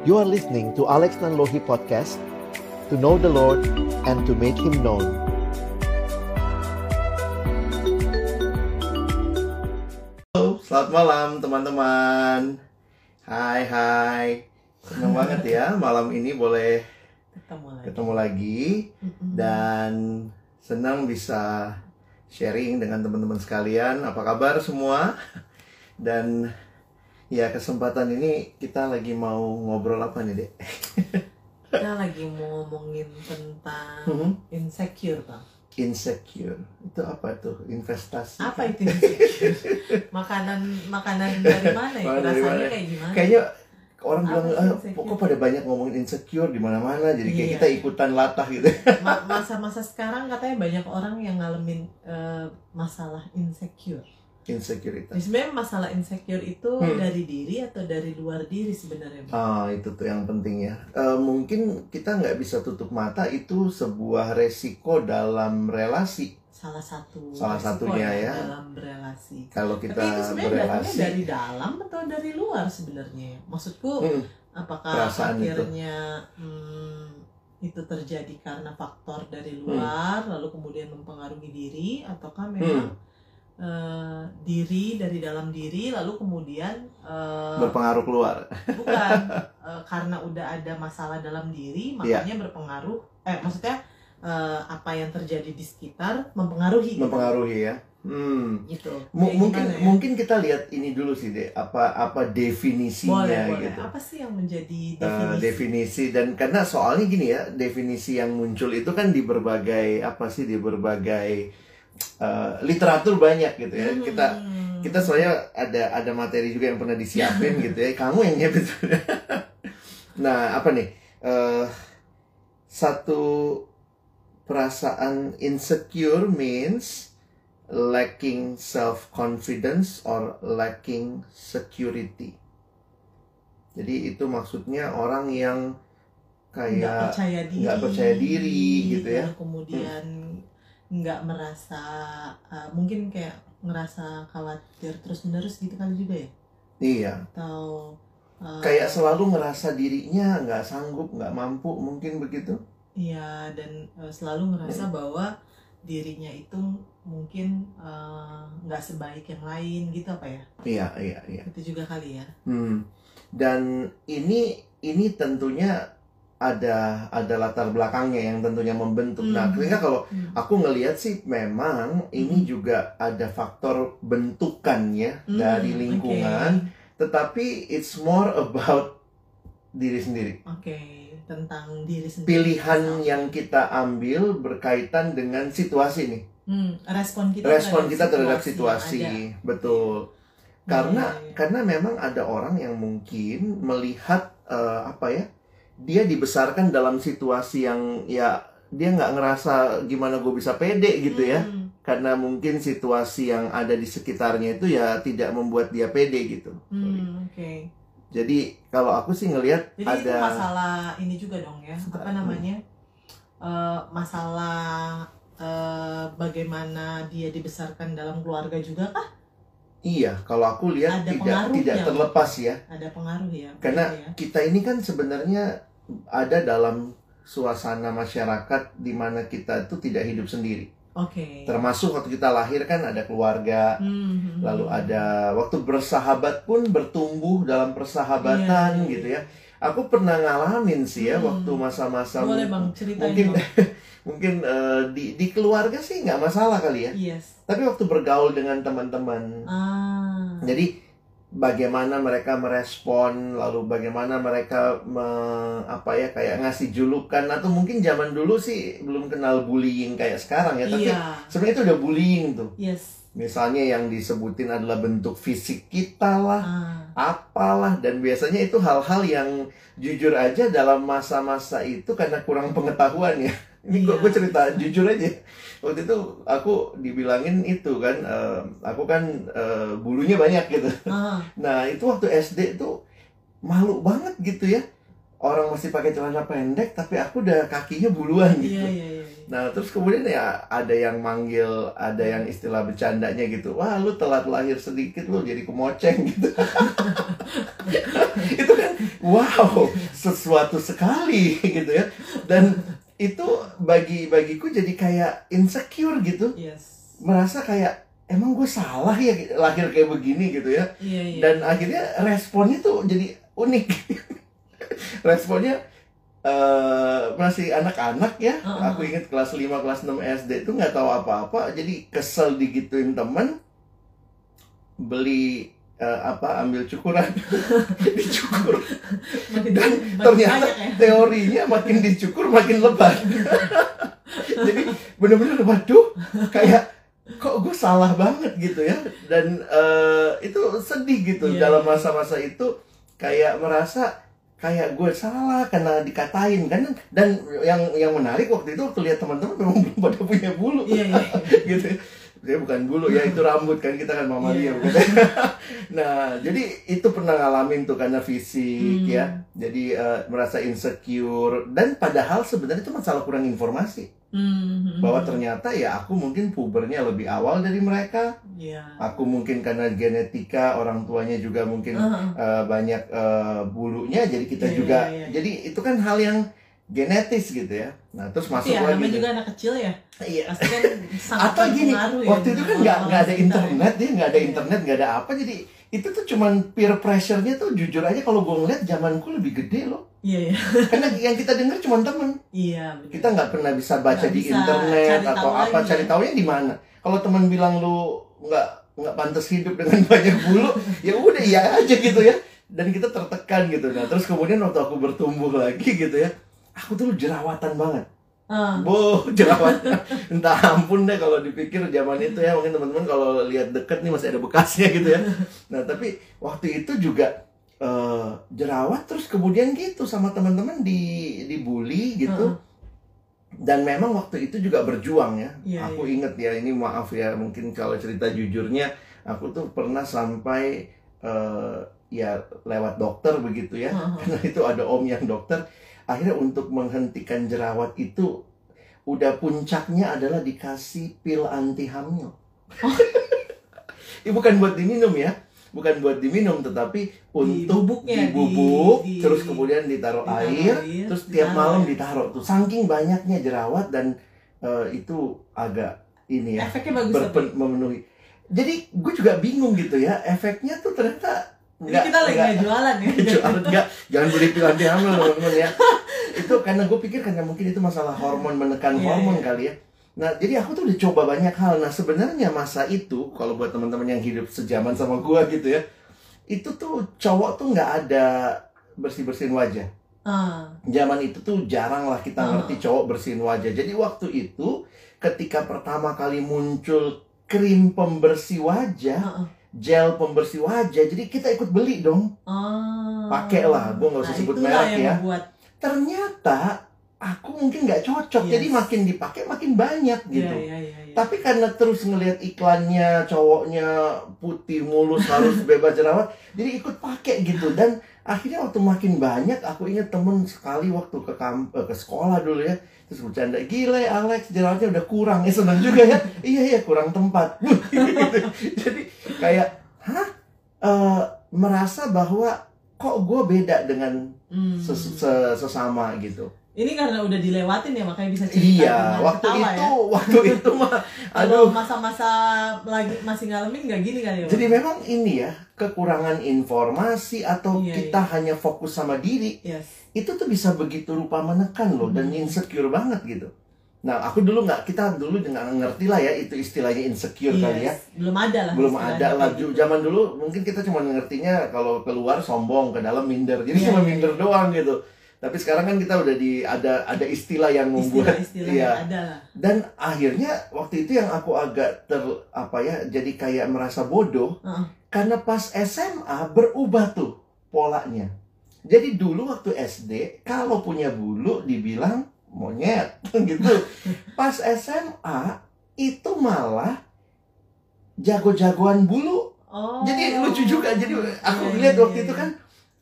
You are listening to Alex Nanlohi Podcast To know the Lord and to make Him known. Halo, selamat malam teman-teman. Hai hai. Senang banget ya malam ini boleh ketemu lagi. ketemu lagi. Dan senang bisa sharing dengan teman-teman sekalian. Apa kabar semua? Dan ya kesempatan ini kita lagi mau ngobrol apa nih dek? Kita lagi mau ngomongin tentang Mhm. insecure bang. Insecure Itu apa tuh? Investasi? Apa itu insecure? makanan makanan dari mana ya? Makanan dari Rasanya mana? kayak gimana? Kayaknya orang bilang ah, insecure?" kok pada banyak ngomongin insecure di mana-mana jadi kayak Iya. kita ikutan latah gitu. Ma- masa-masa sekarang katanya banyak orang yang ngalamin eh, masalah insecure. Insecuritas. Jadi sebenarnya masalah insecure itu Hmm. dari diri atau dari luar diri sebenarnya? Ah itu tuh yang penting ya. Eh, mungkin kita nggak bisa tutup mata itu sebuah resiko dalam relasi. Salah satu Salah satunya ya. dalam berelasi. Kalau Tapi kita itu sebenarnya berelasi, dari dalam atau dari luar sebenarnya? Maksudku Hmm, apakah Perasaan itu. akhirnya hmm, itu terjadi karena faktor dari luar lalu kemudian mempengaruhi diri ataukah memang Hmm. Eh, diri dari dalam diri lalu kemudian eh, berpengaruh keluar. bukan eh, karena udah ada masalah dalam diri Iya. makanya berpengaruh eh maksudnya eh, apa yang terjadi di sekitar mempengaruhi gitu. Mempengaruhi ya. Hmm. gitu M- Kayak mungkin ya? mungkin kita lihat ini dulu sih deh apa apa definisinya boleh boleh gitu. apa sih yang menjadi definisi definisi dan karena soalnya gini ya definisi yang muncul itu kan di berbagai apa sih di berbagai eh, literatur banyak gitu ya. Kita Hmm. kita soalnya ada ada materi juga yang pernah disiapin gitu ya. Kamu yang nyiapin. Nah apa nih? Eh satu perasaan insecure means lacking self confidence or lacking security. Jadi itu maksudnya orang yang nggak kayak percaya diri nggak percaya diri gitu ya. kemudian nggak merasa uh, mungkin kayak ngerasa khawatir terus menerus gitu kali juga ya? Iya. Atau uh, kayak selalu ngerasa dirinya nggak sanggup nggak mampu mungkin begitu? Iya dan uh, selalu ngerasa bahwa dirinya itu mungkin uh, nggak sebaik yang lain gitu apa ya? Iya iya iya. Itu juga kali ya. Hmm. Dan ini ini tentunya ada ada latar belakangnya yang tentunya membentuk. Nah, Hmm. ketika kalau Hmm. aku ngelihat sih memang ini Hmm. juga ada faktor bentukannya Hmm, dari lingkungan, tetapi it's more about diri sendiri. oke Oke, tentang diri sendiri Pilihan yang kita ambil berkaitan dengan situasi nih. Hmm, respon kita Respon kita terhadap ada. situasi, betul. karena Iya, iya, iya. karena memang ada orang yang mungkin melihat eh, apa ya dia dibesarkan dalam situasi yang ya dia nggak ngerasa gimana gue bisa pede gitu ya Hmm, karena mungkin situasi yang ada di sekitarnya itu ya tidak membuat dia pede gitu hmm, oke jadi kalau aku sih ngelihat Jadi itu ada masalah ini juga dong ya, apa namanya? Eh, masalah eh, bagaimana dia dibesarkan dalam keluarga juga kah? iya kalau aku lihat Ada tidak tidak terlepas ya Ada pengaruh ya? Karena ya? kita ini kan sebenarnya ada dalam suasana masyarakat di mana kita itu tidak hidup sendiri Oke. termasuk waktu kita lahir kan ada keluarga Hmm, hmm, lalu hmm. ada waktu bersahabat pun bertumbuh dalam persahabatan Iya, iya, gitu ya aku pernah ngalamin sih ya Hmm. waktu masa-masa Boleh bang mungkin mungkin eh, di di keluarga sih nggak masalah kali ya Yes. tapi waktu bergaul dengan teman-teman Ah. jadi bagaimana mereka merespon lalu bagaimana mereka me- apa ya kayak ngasih julukan atau mungkin zaman dulu sih belum kenal bullying kayak sekarang ya tapi Iya. sebenarnya itu udah bullying tuh Yes. Misalnya yang disebutin adalah bentuk fisik kita lah, Ah. apalah dan biasanya itu hal-hal yang jujur aja dalam masa-masa itu karena kurang pengetahuan ya. Ini gue Iya. cerita jujur aja. Waktu itu aku dibilangin itu kan, eh, aku kan eh, bulunya banyak gitu. Ah. Nah itu waktu SD tuh malu banget gitu ya. Orang masih pakai celana pendek tapi aku udah kakinya buluan gitu. Iya iya iya. Nah terus kemudian ya ada yang manggil, ada yang istilah bercandanya gitu. Wah lu telat lahir sedikit lu jadi kemoceng gitu. itu kan wow sesuatu sekali gitu ya dan itu bagi bagiku jadi kayak insecure gitu. Yes. Merasa kayak emang gue salah ya lahir kayak begini gitu ya. Iya iya. Dan akhirnya responnya tuh jadi unik. Responnya eh masih anak-anak ya. Heeh. aku ingat kelas 5 kelas 6 SD itu nggak tahu apa-apa. Jadi kesel digituin temen beli eh, apa ambil cukuran. Dicukur. Makin, dan makin ternyata banyak ya. teorinya makin dicukur makin lebat. Jadi bener-bener waduh kayak kok gue salah banget gitu ya? Dan eh, itu sedih gitu Iya, dalam iya. masa-masa itu kayak merasa kayak gue salah karena dikatain. Kan dan yang yang menarik waktu itu waktu lihat teman-teman memang belum pada punya bulu. Iya iya. Gitu saya bukan bulu ya itu rambut kan kita kan mamalia Iya. bukan nah jadi itu pernah ngalamin tuh karena fisik Hmm. ya jadi eh, merasa insecure dan padahal sebenarnya itu masalah kurang informasi Hmm, bahwa ternyata ya aku mungkin pubernya lebih awal dari mereka iya aku mungkin karena genetika orang tuanya juga mungkin Heeh. eh, banyak eh, bulunya jadi kita Iya, juga iya, iya. jadi itu kan hal yang genetis gitu ya nah terus masuk Iya, lagi nih. juga anak kecil ya. iya Pasti kan sangat atau gini ya waktu itu kan nggak nggak ada ya. internet dia nggak ada Iya. internet nggak ada apa jadi itu tuh cuman peer pressure-nya tuh jujur aja kalau gue ngeliat zamanku lebih gede loh Iya, iya. karena yang kita dengar cuma temen Iya, kita nggak pernah bisa baca Nggak di bisa internet cari atau apa lagi cari ya. taunya di mana kalau teman bilang lu nggak nggak pantas hidup dengan banyak bulu ya udah iya aja gitu ya dan kita tertekan gitu nah terus kemudian waktu aku bertumbuh lagi gitu ya aku tuh jerawatan banget Ah, Boh, jerawatnya entah ampun deh kalau dipikir zaman itu ya mungkin teman-teman kalau lihat deket nih masih ada bekasnya gitu ya. Nah tapi waktu itu juga eh, jerawat terus kemudian gitu sama teman-teman di dibully gitu. Dan memang waktu itu juga berjuang ya. Iya, aku iya. inget ya ini maaf ya mungkin kalau cerita jujurnya aku tuh pernah sampai eh, ya lewat dokter begitu ya. Heeh. Karena itu ada om yang dokter akhirnya untuk menghentikan jerawat itu udah puncaknya adalah dikasih pil anti hamil. Ini bukan buat diminum ya, bukan buat diminum tetapi untuk bubuknya, di- dibubuk, di- terus kemudian ditaruh ditaruh air, air, terus tiap ditaruh malam ya. ditaruh tuh. Saking banyaknya jerawat dan eh, itu agak ini ya efeknya bagus berpen, memenuhi. Jadi gue juga bingung gitu ya, efeknya tuh ternyata Ini kita lagi nggak jualan ya. Jualan enggak, jangan beli pil anti hamil teman-teman ya. Itu karena gue pikir karena mungkin itu masalah hormon menekan Iya, hormon iya. kali ya. Nah jadi aku tuh udah coba banyak hal. Nah sebenarnya masa itu kalau buat teman-teman yang hidup sejaman sama gue gitu ya, itu tuh cowok tuh nggak ada bersih bersihin wajah. Ah, Zaman itu tuh jarang lah kita Ah. ngerti cowok bersihin wajah. Jadi waktu itu ketika pertama kali muncul krim pembersih wajah, ah, ah. Gel pembersih wajah, jadi kita ikut beli dong. Ah. Pakai lah, gua nggak usah Nah, sebut merek yang ya. membuat ternyata aku mungkin nggak cocok Yes. jadi makin dipakai makin banyak gitu Iya, iya, iya, iya. tapi karena terus ngelihat iklannya cowoknya putih mulus harus bebas jerawat jadi ikut pakai gitu dan akhirnya waktu makin banyak aku ingat temen sekali waktu ke kamp eh, ke sekolah dulu ya. Terus bercanda gila ya Alex jerawatnya udah kurang. Ya seneng juga ya. Iya iya kurang tempat. Jadi kayak hah? Eh, merasa bahwa kok gue beda dengan Hmm. ses- se- sesama gitu. Ini karena udah dilewatin ya makanya bisa cerita Iya, dengan waktu ketawa itu, ya. waktu itu mah, aduh. masa-masa lagi masih ngalamin nggak gini kali ya. Bang? Jadi memang ini ya kekurangan informasi atau Iya, kita hanya fokus sama diri yes. itu tuh bisa begitu rupa menekan loh dan Hmm. insecure banget gitu. Nah aku dulu nggak kita dulu nggak ngerti lah ya itu istilahnya insecure kali ya. Yes. Belum ada lah. belum ada lah gitu. zaman dulu mungkin kita cuma ngertinya kalau keluar sombong ke dalam minder jadi Iya, cuma iya, minder doang gitu tapi sekarang kan kita udah di ada ada istilah yang membuat Istilah-istilah iya. yang ada dan akhirnya waktu itu yang aku agak ter apa ya jadi kayak merasa bodoh Heeh. karena pas SMA berubah tuh polanya jadi dulu waktu SD kalau punya bulu dibilang monyet gitu pas SMA itu malah jago-jagoan bulu Oh. jadi lucu juga jadi aku Iya, lihat iya, waktu itu iya. kan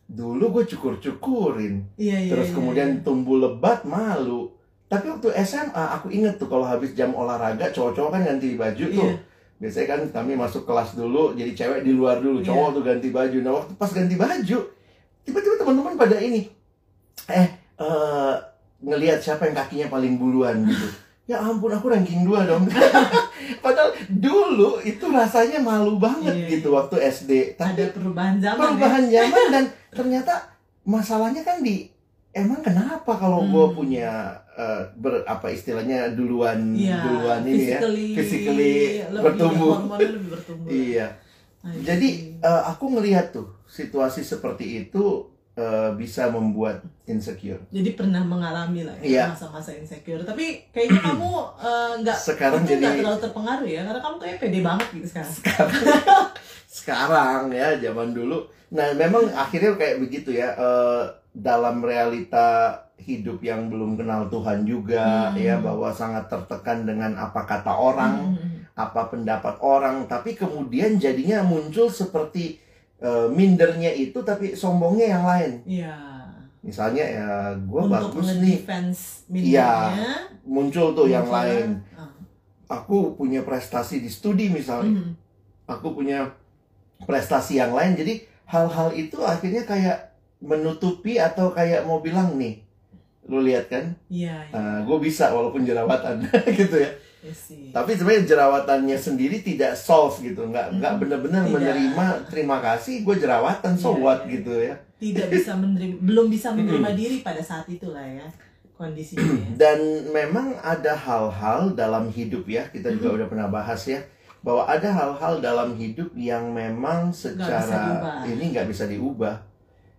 dulu gue cukur-cukurin Iya, iya, terus iya, kemudian iya. tumbuh lebat malu tapi waktu SMA aku inget tuh kalau habis jam olahraga cowok-cowok kan ganti baju tuh Iya. biasanya kan kami masuk kelas dulu jadi cewek di luar dulu Iya. cowok tuh ganti baju nah waktu pas ganti baju tiba-tiba teman-teman pada ini eh eh, ngelihat siapa yang kakinya paling buluan gitu ya ampun aku ranking dua dong. Padahal dulu itu rasanya malu banget Iya, gitu waktu SD ada tapi perubahan zaman perubahan zaman dan ternyata masalahnya kan di emang kenapa kalau Hmm. gue punya eh, ber apa istilahnya duluan ya. Iya, duluan ini ya? physically, lebih- bertumbuh. hormonnya lebih bertumbuh. Iya. Nah, jadi eh, aku ngelihat tuh situasi seperti itu eh, bisa membuat insecure jadi pernah mengalami lah Iya. ya masa-masa insecure tapi kayaknya kamu eh, nggak sekarang itu nggak jadi terlalu terpengaruh ya karena kamu kayak pede banget gitu sekarang sekarang sekarang ya zaman dulu nah memang akhirnya kayak begitu ya eh, dalam realita hidup yang belum kenal Tuhan juga Hmm. ya bahwa sangat tertekan dengan apa kata orang Hmm. apa pendapat orang tapi kemudian jadinya muncul seperti eh, mindernya itu tapi sombongnya yang lain. Iya. misalnya ya gue bagus nih. Iya, muncul tuh yang lain. Ah, aku punya prestasi di studi misalnya. Mhm. aku punya prestasi yang lain. Jadi hal-hal itu akhirnya kayak menutupi atau kayak mau bilang nih. Lu lihat kan? Iya, iya. gue bisa walaupun jerawatan. Gitu ya. Tapi sebenarnya jerawatannya sendiri tidak solve gitu nggak nggak Mm-mm. benar-benar menerima terima kasih gue jerawatan so Iya, what iya. gitu ya Tidak bisa menerima, belum bisa menerima diri pada saat itulah ya kondisinya. ya. dan memang ada hal-hal dalam hidup ya kita juga udah pernah bahas ya bahwa ada hal-hal dalam hidup yang memang secara diubah. ini nggak bisa diubah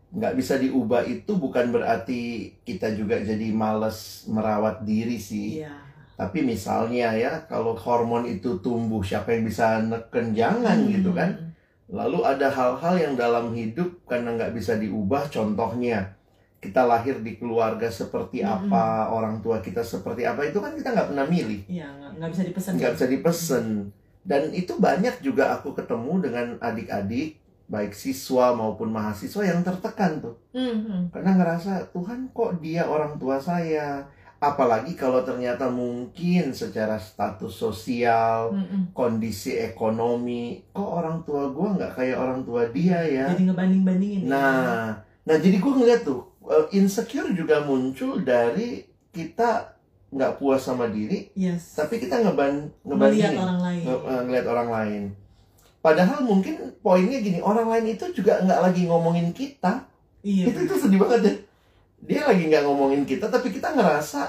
nggak bisa diubah itu bukan berarti kita juga jadi males merawat diri sih Iya. Tapi misalnya ya kalau hormon itu tumbuh siapa yang bisa neken jangan Hmm. gitu kan Lalu ada hal-hal yang dalam hidup karena nggak bisa diubah. Contohnya, kita lahir di keluarga seperti Mm-mm. apa, orang tua kita seperti apa, itu kan kita nggak pernah milih. Iya, nggak bisa dipesan. Nggak bisa dipesen. Dan itu banyak juga aku ketemu dengan adik-adik, baik siswa maupun mahasiswa yang tertekan tuh. Mhm. Karena ngerasa, Tuhan kok dia orang tua saya? Apalagi kalau ternyata mungkin secara status sosial, Mhm. kondisi ekonomi kok orang tua gue nggak kayak orang tua dia ya Jadi ngebanding-bandingin. ya. nah nah jadi gue ngeliat tuh eh, insecure juga muncul dari kita nggak puas sama diri Yes. tapi kita ngeban ngebandingin orang lain. nge- eh, ngeliat orang lain padahal mungkin poinnya gini orang lain itu juga nggak lagi ngomongin kita Iya. itu itu sedih banget ya dia lagi nggak ngomongin kita tapi kita ngerasa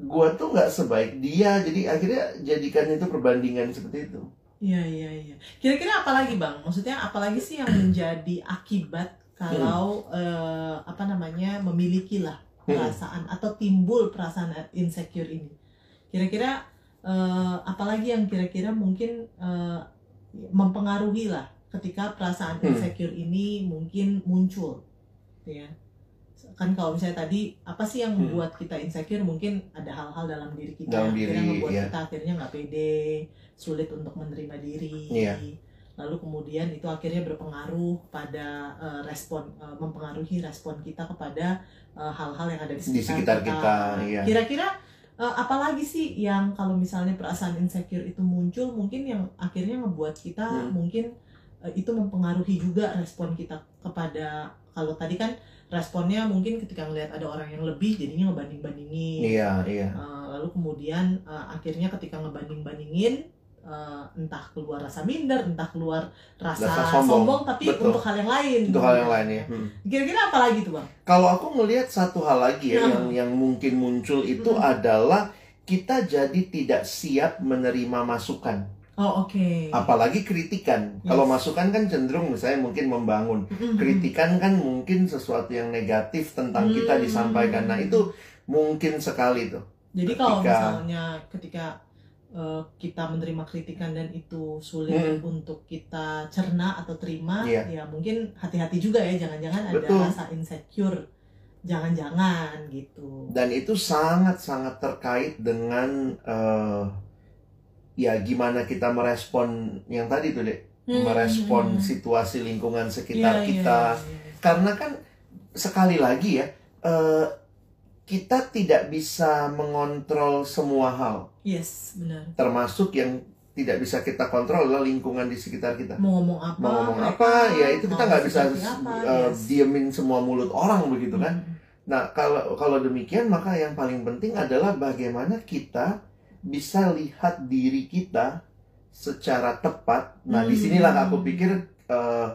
gua tuh nggak sebaik dia jadi akhirnya jadikan itu perbandingan seperti itu Iya, iya, iya. Kira-kira apa lagi, Bang? Maksudnya apa lagi sih yang menjadi akibat kalau eh, apa namanya memiliki lah Hmm. perasaan atau timbul perasaan insecure ini? Kira-kira eh, apalagi yang kira-kira mungkin eh, mempengaruhi lah ketika perasaan Hmm. insecure ini mungkin muncul, ya kan kalau misalnya tadi apa sih yang Hmm. membuat kita insecure mungkin ada hal-hal dalam diri kita Dalam yang akhirnya diri, membuat ya. kita akhirnya nggak pede sulit untuk menerima diri Iya. lalu kemudian itu akhirnya berpengaruh pada eh, respon eh, mempengaruhi respon kita kepada eh, hal-hal yang ada di sekitar, Di sekitar kita, iya. kira-kira eh, apalagi sih yang kalau misalnya perasaan insecure itu muncul mungkin yang akhirnya ngebuat kita Hmm. mungkin itu mempengaruhi juga respon kita kepada kalau tadi kan responnya mungkin ketika ngelihat ada orang yang lebih jadinya ngebanding-bandingin iya iya Uh, lalu kemudian uh, akhirnya ketika ngebanding-bandingin uh, entah keluar rasa minder, entah keluar rasa, Rasa sombong. sombong. tapi Betul. untuk hal yang lain. itu hal yang lain ya Hmm. Kira-kira apa lagi tuh bang? kalau aku ngelihat satu hal lagi ya Hmm. yang yang mungkin muncul itu Hmm. adalah kita jadi tidak siap menerima masukan Oh oke. apalagi kritikan Yes. kalau masukan kan cenderung misalnya mungkin membangun kritikan kan mungkin sesuatu yang negatif tentang kita Hmm. disampaikan. Nah, itu mungkin sekali tuh. Jadi kalau ketika- misalnya ketika uh, kita menerima kritikan dan itu sulit Hmm. untuk kita cerna atau terima, Iya. ya mungkin hati-hati juga ya, jangan-jangan ada rasa insecure, jangan-jangan gitu. Dan itu sangat-sangat terkait dengan eh, ya gimana kita merespon yang tadi tuh, Dek. Hmm, Merespon hmm. situasi lingkungan sekitar iya, kita. iya. Karena kan sekali lagi ya, eh, kita tidak bisa mengontrol semua hal, Yes, benar. termasuk yang tidak bisa kita kontrol adalah lingkungan di sekitar kita. mau ngomong apa Mau ngomong apa, ya itu kita nggak bisa apa, uh, yes. diemin semua mulut orang begitu kan. Mm. Nah, kalau kalau demikian maka yang paling penting adalah bagaimana kita bisa lihat diri kita secara tepat. Nah, Hmm. di sinilah aku pikir eh,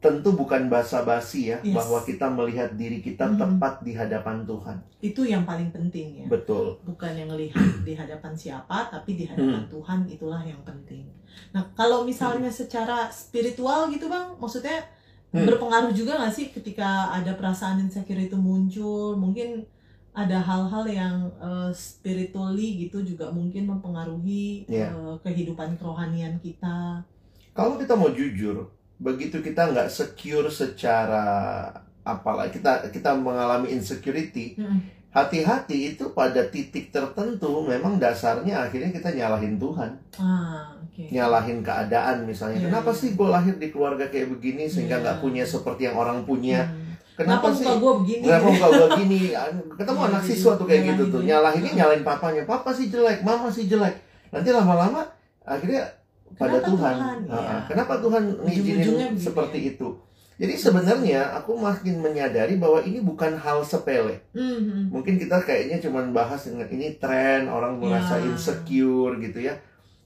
tentu bukan basa-basi ya Yes. bahwa kita melihat diri kita Hmm. tepat di hadapan Tuhan. itu yang paling penting ya Betul. bukan yang ngelihat di hadapan siapa tapi di hadapan Hmm. Tuhan itulah yang penting nah kalau misalnya secara spiritual gitu bang maksudnya Hmm. berpengaruh juga nggak sih ketika ada perasaan insecure itu muncul mungkin ada hal-hal yang eh, spiritually gitu juga mungkin mempengaruhi Iya. eh, kehidupan kerohanian kita Kalau kita mau jujur, begitu kita nggak secure secara apalah kita kita mengalami insecurity, Mm-mm. hati-hati itu pada titik tertentu memang dasarnya akhirnya kita nyalahin Tuhan. ah oke nyalahin keadaan misalnya Iya, kenapa iya. sih gue lahir di keluarga kayak begini sehingga nggak punya seperti yang orang punya Hmm. Kenapa, kenapa sih gue begini kenapa muka gue gini ketemu Iya, anak iya, siswa tuh kayak gitu tuh ya. nyalahinnya Hmm. nyalahin papanya papa sih jelek mama sih jelek nanti lama-lama akhirnya pada Kenapa Tuhan, Tuhan? Iya. kenapa Tuhan ngizinin seperti ya. itu jadi sebenarnya aku makin menyadari bahwa ini bukan hal sepele Hmm, hmm. mungkin kita kayaknya cuman bahas dengan ini tren orang merasa Ya. insecure gitu ya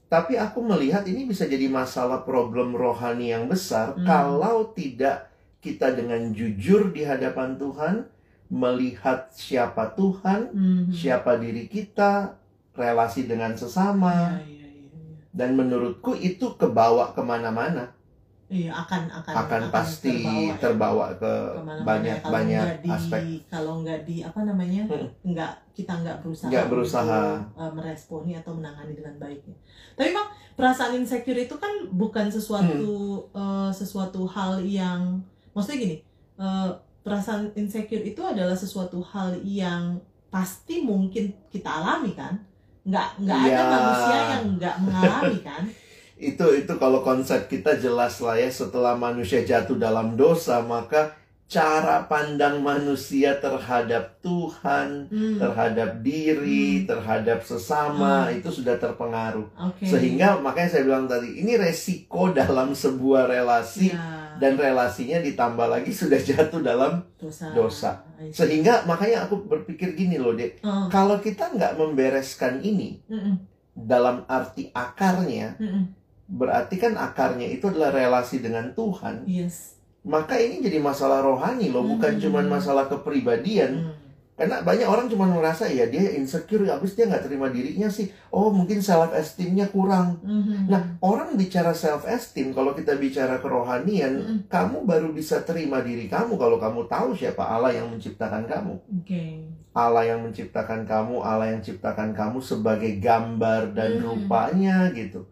tapi aku melihat ini bisa jadi masalah problem rohani yang besar Hmm. kalau tidak kita dengan jujur di hadapan Tuhan melihat siapa Tuhan Hmm. siapa diri kita relasi dengan sesama iya, iya, iya. dan menurutku itu kebawa ke mana-mana Iya akan akan akan pasti terbawa, ya, terbawa ke banyak Kalau banyak di, aspek Kalau nggak di apa namanya, Hmm. nggak kita nggak berusaha, Nggak berusaha. untuk, uh, meresponi atau menangani dengan baiknya. Tapi bang perasaan insecure itu kan bukan sesuatu Hmm. uh, sesuatu hal yang maksudnya gini, uh, perasaan insecure itu adalah sesuatu hal yang pasti mungkin kita alami kan. Nggak nggak ada Iya. manusia yang nggak mengalami kan. itu itu kalau konsep kita jelas lah ya setelah manusia jatuh dalam dosa maka cara pandang manusia terhadap Tuhan Hmm, terhadap diri Hmm. terhadap sesama Hmm. itu sudah terpengaruh Oke. sehingga makanya saya bilang tadi ini resiko dalam sebuah relasi Iya, dan relasinya ditambah lagi sudah jatuh dalam dosa. dosa. Sehingga makanya aku berpikir gini loh dek Oh, kalau kita nggak membereskan ini mm-mm, dalam arti akarnya mm-mm. berarti kan akarnya itu adalah relasi dengan Tuhan Yes. Maka ini jadi masalah rohani loh bukan Hmm. cuma masalah kepribadian Hmm. karena banyak orang cuma merasa ya dia insecure habis dia nggak terima dirinya sih oh mungkin self esteemnya kurang Mhm. nah orang bicara self esteem kalau kita bicara kerohanian Mm-mm. kamu baru bisa terima diri kamu kalau kamu tahu siapa Allah yang menciptakan kamu Oke. Allah yang menciptakan kamu Allah yang ciptakan kamu sebagai gambar dan Hmm. rupanya gitu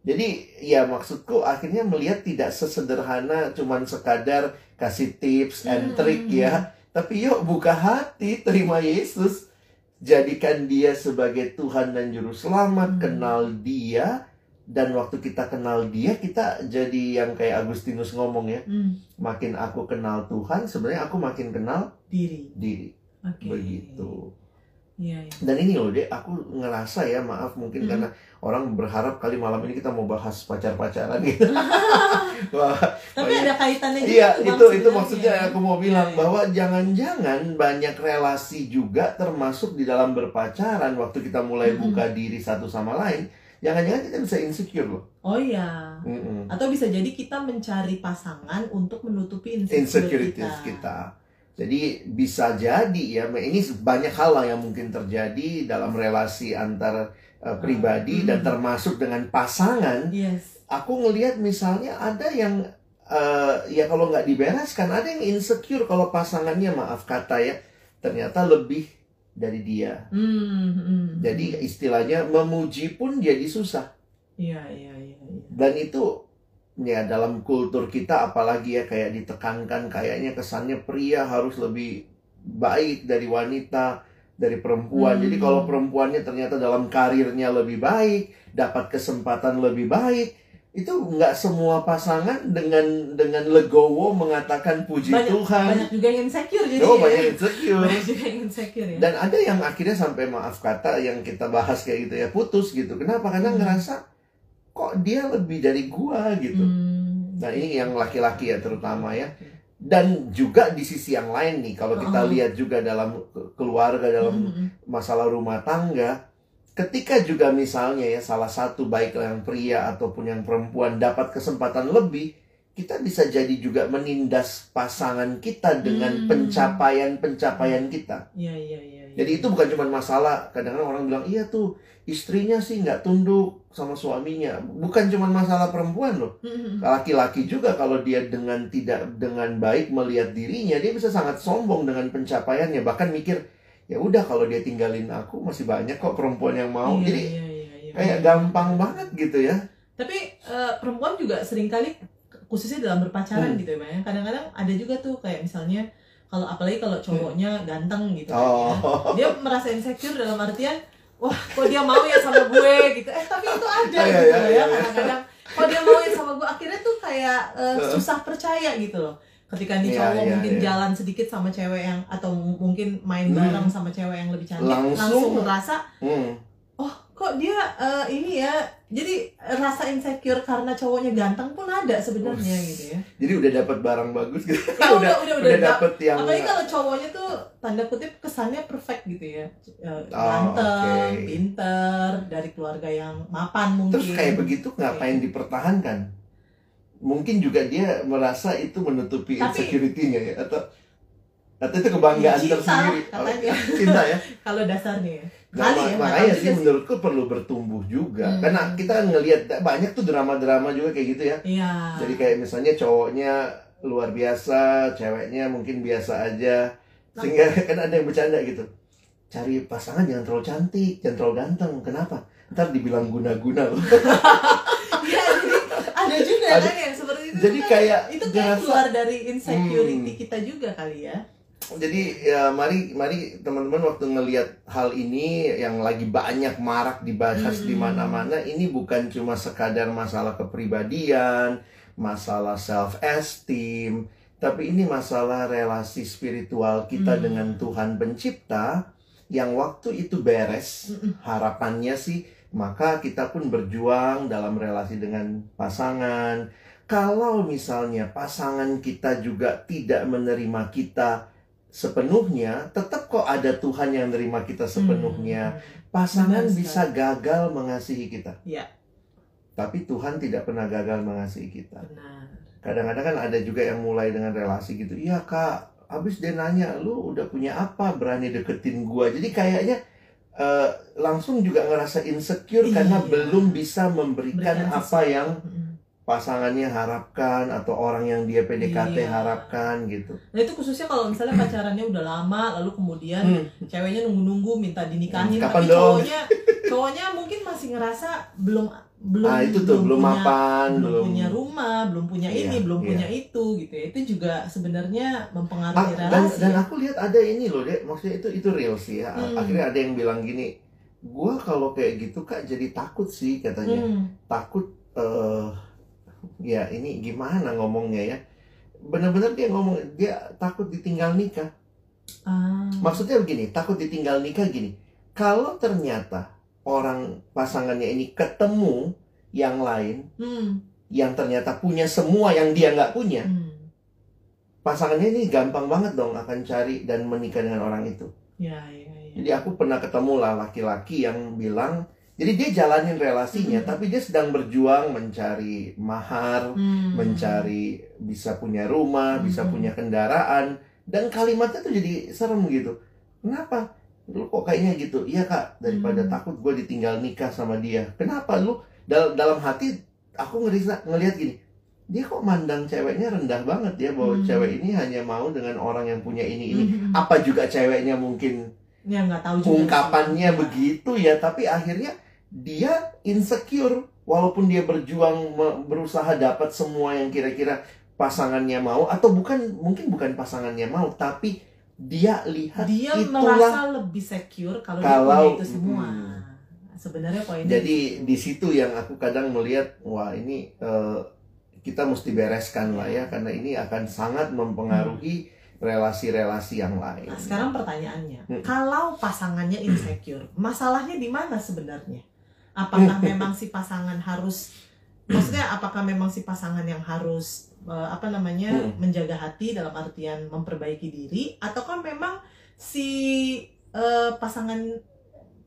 jadi ya maksudku akhirnya melihat tidak sesederhana cuman sekadar kasih tips and Hmm. trick ya tapi yuk buka hati terima Yesus jadikan dia sebagai Tuhan dan juru selamat Hmm. kenal dia dan waktu kita kenal dia kita jadi yang kayak Agustinus ngomong ya Hmm. makin aku kenal Tuhan sebenarnya aku makin kenal Diri. diri Oke. begitu Iya, iya. dan ini loh deh aku ngerasa ya maaf mungkin Mhm. karena orang berharap kali malam ini kita mau bahas pacar-pacaran gitu Wah, Tapi ada kaitannya juga iya itu itu maksudnya yang aku mau bilang Iya, iya. bahwa jangan-jangan banyak relasi juga termasuk di dalam berpacaran waktu kita mulai Mhm. buka diri satu sama lain jangan-jangan kita bisa insecure loh Oh iya. Mm-mm. Atau bisa jadi kita mencari pasangan untuk menutupi insecure insecurities kita. Jadi bisa jadi ya, ini banyak hal lah yang mungkin terjadi dalam relasi antar uh, pribadi Hmm. dan termasuk dengan pasangan. Yes. Aku ngelihat misalnya ada yang uh, ya kalau nggak dibereskan, ada yang insecure kalau pasangannya maaf kata ya ternyata lebih dari dia. Hmm, hmm. Jadi istilahnya memuji pun jadi susah. Iya, iya, iya, iya. Dan itu ya dalam kultur kita apalagi ya kayak ditekankan kayaknya kesannya pria harus lebih baik dari wanita dari perempuan. Hmm. Jadi kalau perempuannya ternyata dalam karirnya lebih baik, dapat kesempatan lebih baik, itu nggak semua pasangan dengan dengan legowo mengatakan puji Banyak- Tuhan. banyak juga yang insecure jadi Oh, ya. banyak insecure. banyak juga yang insecure ya Dan ada yang akhirnya sampai maaf kata yang kita bahas kayak gitu ya putus gitu. Kenapa? Karena Hmm. ngerasa kok dia lebih dari gua gitu. Hmm. Nah ini yang laki-laki ya terutama ya. Dan juga di sisi yang lain nih kalau kita Oh. lihat juga dalam ke- keluarga dalam Hmm, hmm, masalah rumah tangga, ketika juga misalnya ya salah satu baik yang pria ataupun yang perempuan dapat kesempatan lebih, kita bisa jadi juga menindas pasangan kita dengan Hmm. pencapaian-pencapaian kita. Iya iya iya. Iya. Jadi itu bukan cuma masalah. Kadang-kadang orang bilang iya tuh istrinya sih nggak tunduk sama suaminya. Bukan cuma masalah perempuan loh. Hmm, hmm, Laki-laki juga kalau dia dengan tidak dengan baik melihat dirinya, dia bisa sangat sombong dengan pencapaiannya. Bahkan mikir ya udah kalau dia tinggalin aku masih banyak kok perempuan yang mau. Iya, Jadi iya, iya, iya. kayak gampang banget gitu ya. Tapi eh, perempuan juga sering kali khususnya dalam berpacaran Hmm. gitu ya, ya. Kadang-kadang ada juga tuh kayak misalnya kalau apalagi kalau cowoknya ganteng gitu kan, Oh. ya. Dia merasa insecure dalam artian wah, kok dia mau ya sama gue gitu. Eh, tapi itu ada Iya, gitu iya, iya, ya. iya. Kadang-kadang kok dia mau ya sama gue akhirnya tuh kayak eh, susah percaya gitu loh. Ketika nih cowok mungkin jalan sedikit sama cewek yang atau mungkin main Hmm. bareng sama cewek yang lebih cantik, Langsung. langsung merasa Hmm. oh kok dia eh, ini ya jadi rasa insecure karena cowoknya ganteng pun ada sebenarnya gitu ya Jadi udah dapat barang bagus gitu. Ya, udah, udah, udah. dapet yang apalagi kalau cowoknya tuh tanda kutip kesannya perfect gitu ya Eh, Oh, ganteng oke. pinter dari keluarga yang mapan mungkin Terus kayak begitu ngapain dipertahankan? Mungkin juga dia merasa itu menutupi insecurity-nya ya atau atau itu kebanggaan Cinta, tersendiri. katanya. Oh, cinta ya. kalau dasarnya ya Kali mak- ya, makanya sih menurutku perlu bertumbuh juga. Hmm. Karena kita ngelihat banyak tuh drama-drama juga kayak gitu ya. iya Jadi kayak misalnya cowoknya luar biasa, ceweknya mungkin biasa aja. Sehingga kan ada yang bercanda gitu. Cari pasangan jangan terlalu cantik, jangan terlalu ganteng. Kenapa? Ntar dibilang guna-guna loh. Iya, jadi ada juga Ada- kan yang seperti itu jadi kayak itu kayak keluar dari insecurity Hmm. kita juga kali ya Jadi ya mari mari teman-teman waktu ngelihat hal ini yang lagi banyak marak dibahas Hmm. di mana-mana ini bukan cuma sekadar masalah kepribadian, masalah self esteem, tapi ini masalah relasi spiritual kita Hmm. dengan Tuhan pencipta yang waktu itu beres, Mm-mm. harapannya sih maka kita pun berjuang dalam relasi dengan pasangan. Kalau misalnya pasangan kita juga tidak menerima kita sepenuhnya, tetap kok ada Tuhan yang menerima kita sepenuhnya. Pasangan Benar bisa gagal mengasihi kita. Iya. Tapi Tuhan tidak pernah gagal mengasihi kita. Kadang-kadang kan ada juga yang mulai dengan relasi gitu. Iya kak, habis dia nanya, lu udah punya apa berani deketin gua. Jadi kayaknya eh, langsung juga ngerasa insecure karena Iya. belum bisa memberikan Berikan apa yang Mm-mm. Pasangannya harapkan atau orang yang dia PDKT Iya. harapkan gitu. Nah itu khususnya kalau misalnya pacarannya udah lama lalu kemudian Hmm. ceweknya nunggu-nunggu minta dinikahin Hmm, kapan tapi dong? cowoknya cowoknya mungkin masih ngerasa belum belum ah itu tuh belum, punya, mapan, belum, belum punya rumah, belum punya Iya, ini, belum iya. punya itu gitu ya. Itu juga sebenarnya Ah, mempengaruhi dan, relasi. dan ya. aku lihat ada ini loh dek maksudnya itu itu real sih ya Hmm. akhirnya ada yang bilang gini gua kalau kayak gitu kak jadi takut sih katanya Hmm. takut eh ya ini gimana ngomongnya ya bener-bener dia ngomong dia takut ditinggal nikah Ah. maksudnya begini takut ditinggal nikah gini kalau ternyata orang pasangannya ini ketemu yang lain Hmm. yang ternyata punya semua yang dia nggak punya Hmm. pasangannya ini gampang banget dong akan cari dan menikah dengan orang itu Ya, ya, ya. Jadi aku pernah ketemu lah laki-laki yang bilang, jadi dia jalanin relasinya, Hmm. tapi dia sedang berjuang mencari mahar, Hmm. mencari bisa punya rumah, bisa Hmm. punya kendaraan, dan kalimatnya tuh jadi serem gitu. Kenapa? Lu kok kayaknya gitu? Iya kak, daripada Hmm. takut gue ditinggal nikah sama dia. Kenapa lu? Dal dalam hati aku ngerisa ngelihat gini, dia kok mandang ceweknya rendah banget ya bahwa Hmm. cewek ini hanya mau dengan orang yang punya ini ini. Hmm. Apa juga ceweknya mungkin Ya nggak tahu juga. ungkapannya sih. begitu ya tapi akhirnya dia insecure walaupun dia berjuang berusaha dapat semua yang kira-kira pasangannya mau atau bukan mungkin bukan pasangannya mau tapi dia lihat Dia itulah merasa lebih secure kalau, dia Kalau- punya itu semua. Hmm. sebenarnya poinnya Jadi di situ yang aku kadang melihat, wah ini eh, kita mesti bereskan lah ya, karena ini akan sangat mempengaruhi relasi-relasi yang lain. Nah, sekarang pertanyaannya, Hmm. kalau pasangannya insecure, masalahnya di mana sebenarnya? Apakah memang si pasangan harus, maksudnya apakah memang si pasangan yang harus eh, apa namanya Hmm. menjaga hati dalam artian memperbaiki diri, ataukah memang si eh, pasangan,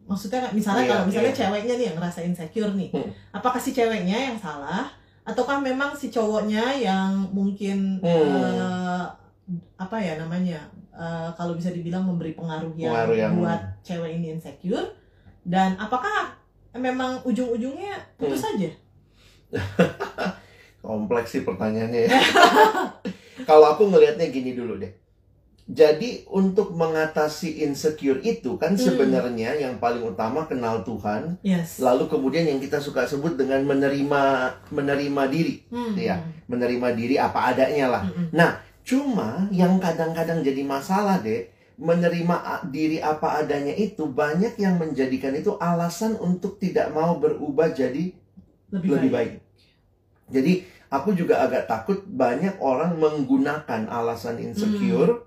maksudnya misalnya Iya, kalau misalnya iya. ceweknya nih yang ngerasa insecure nih, Hmm. apakah si ceweknya yang salah, ataukah memang si cowoknya yang mungkin Hmm. eh, apa ya namanya eh, kalau bisa dibilang memberi pengaruh yang, Pengaruh yang- buat cewek ini insecure dan apakah memang ujung-ujungnya putus Hmm. saja Kompleks sih pertanyaannya ya. Kalau aku ngelihatnya gini dulu deh. Jadi untuk mengatasi insecure itu kan Hmm. sebenarnya yang paling utama kenal Tuhan, yes lalu kemudian yang kita suka sebut dengan menerima menerima diri, Hmm, hmm, menerima diri apa adanya lah. hmm, hmm. Cuma yang kadang-kadang jadi masalah deh, menerima diri apa adanya itu banyak yang menjadikan itu alasan untuk tidak mau berubah jadi lebih, lebih baik, baik. Jadi aku juga agak takut banyak orang menggunakan alasan insecure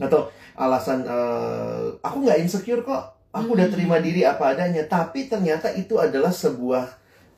atau alasan eh, aku nggak insecure kok, aku udah Hmm. terima diri apa adanya. Tapi ternyata itu adalah sebuah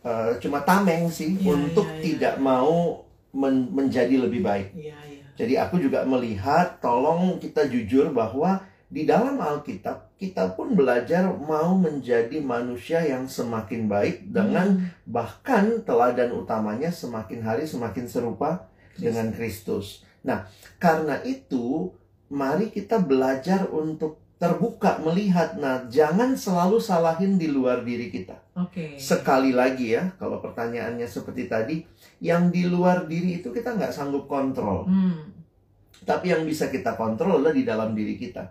eh, cuma tameng sih Iya, untuk iya, iya. tidak mau men- menjadi lebih baik. iya iya Jadi aku juga melihat, tolong kita jujur bahwa di dalam Alkitab kita pun belajar mau menjadi manusia yang semakin baik dengan Hmm, bahkan teladan utamanya semakin hari semakin serupa dengan Kristus. Nah, karena itu mari kita belajar untuk terbuka melihat. Nah, jangan selalu salahin di luar diri kita. oke Sekali lagi ya, kalau pertanyaannya seperti tadi, yang di luar diri itu kita nggak sanggup kontrol. Hmm, Tapi yang bisa kita kontrol adalah di dalam diri kita.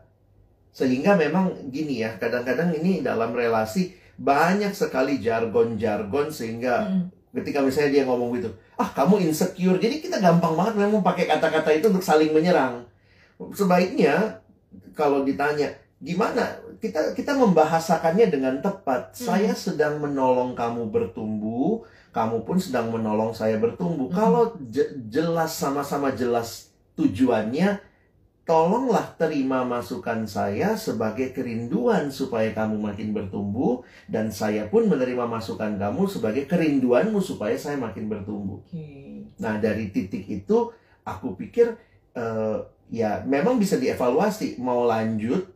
Sehingga memang gini ya, kadang-kadang ini dalam relasi banyak sekali jargon-jargon sehingga hmm, ketika misalnya dia ngomong gitu, ah kamu insecure. Jadi kita gampang banget memang pakai kata-kata itu untuk saling menyerang. Sebaiknya kalau ditanya gimana kita kita membahasakannya dengan tepat. Hmm. Saya sedang menolong kamu bertumbuh, kamu pun sedang menolong saya bertumbuh. Hmm. Kalau je- jelas sama-sama jelas tujuannya, tolonglah terima masukan saya sebagai kerinduan supaya kamu makin bertumbuh dan saya pun menerima masukan kamu sebagai kerinduanmu supaya saya makin bertumbuh. oke Nah, dari titik itu aku pikir eh, ya memang bisa dievaluasi mau lanjut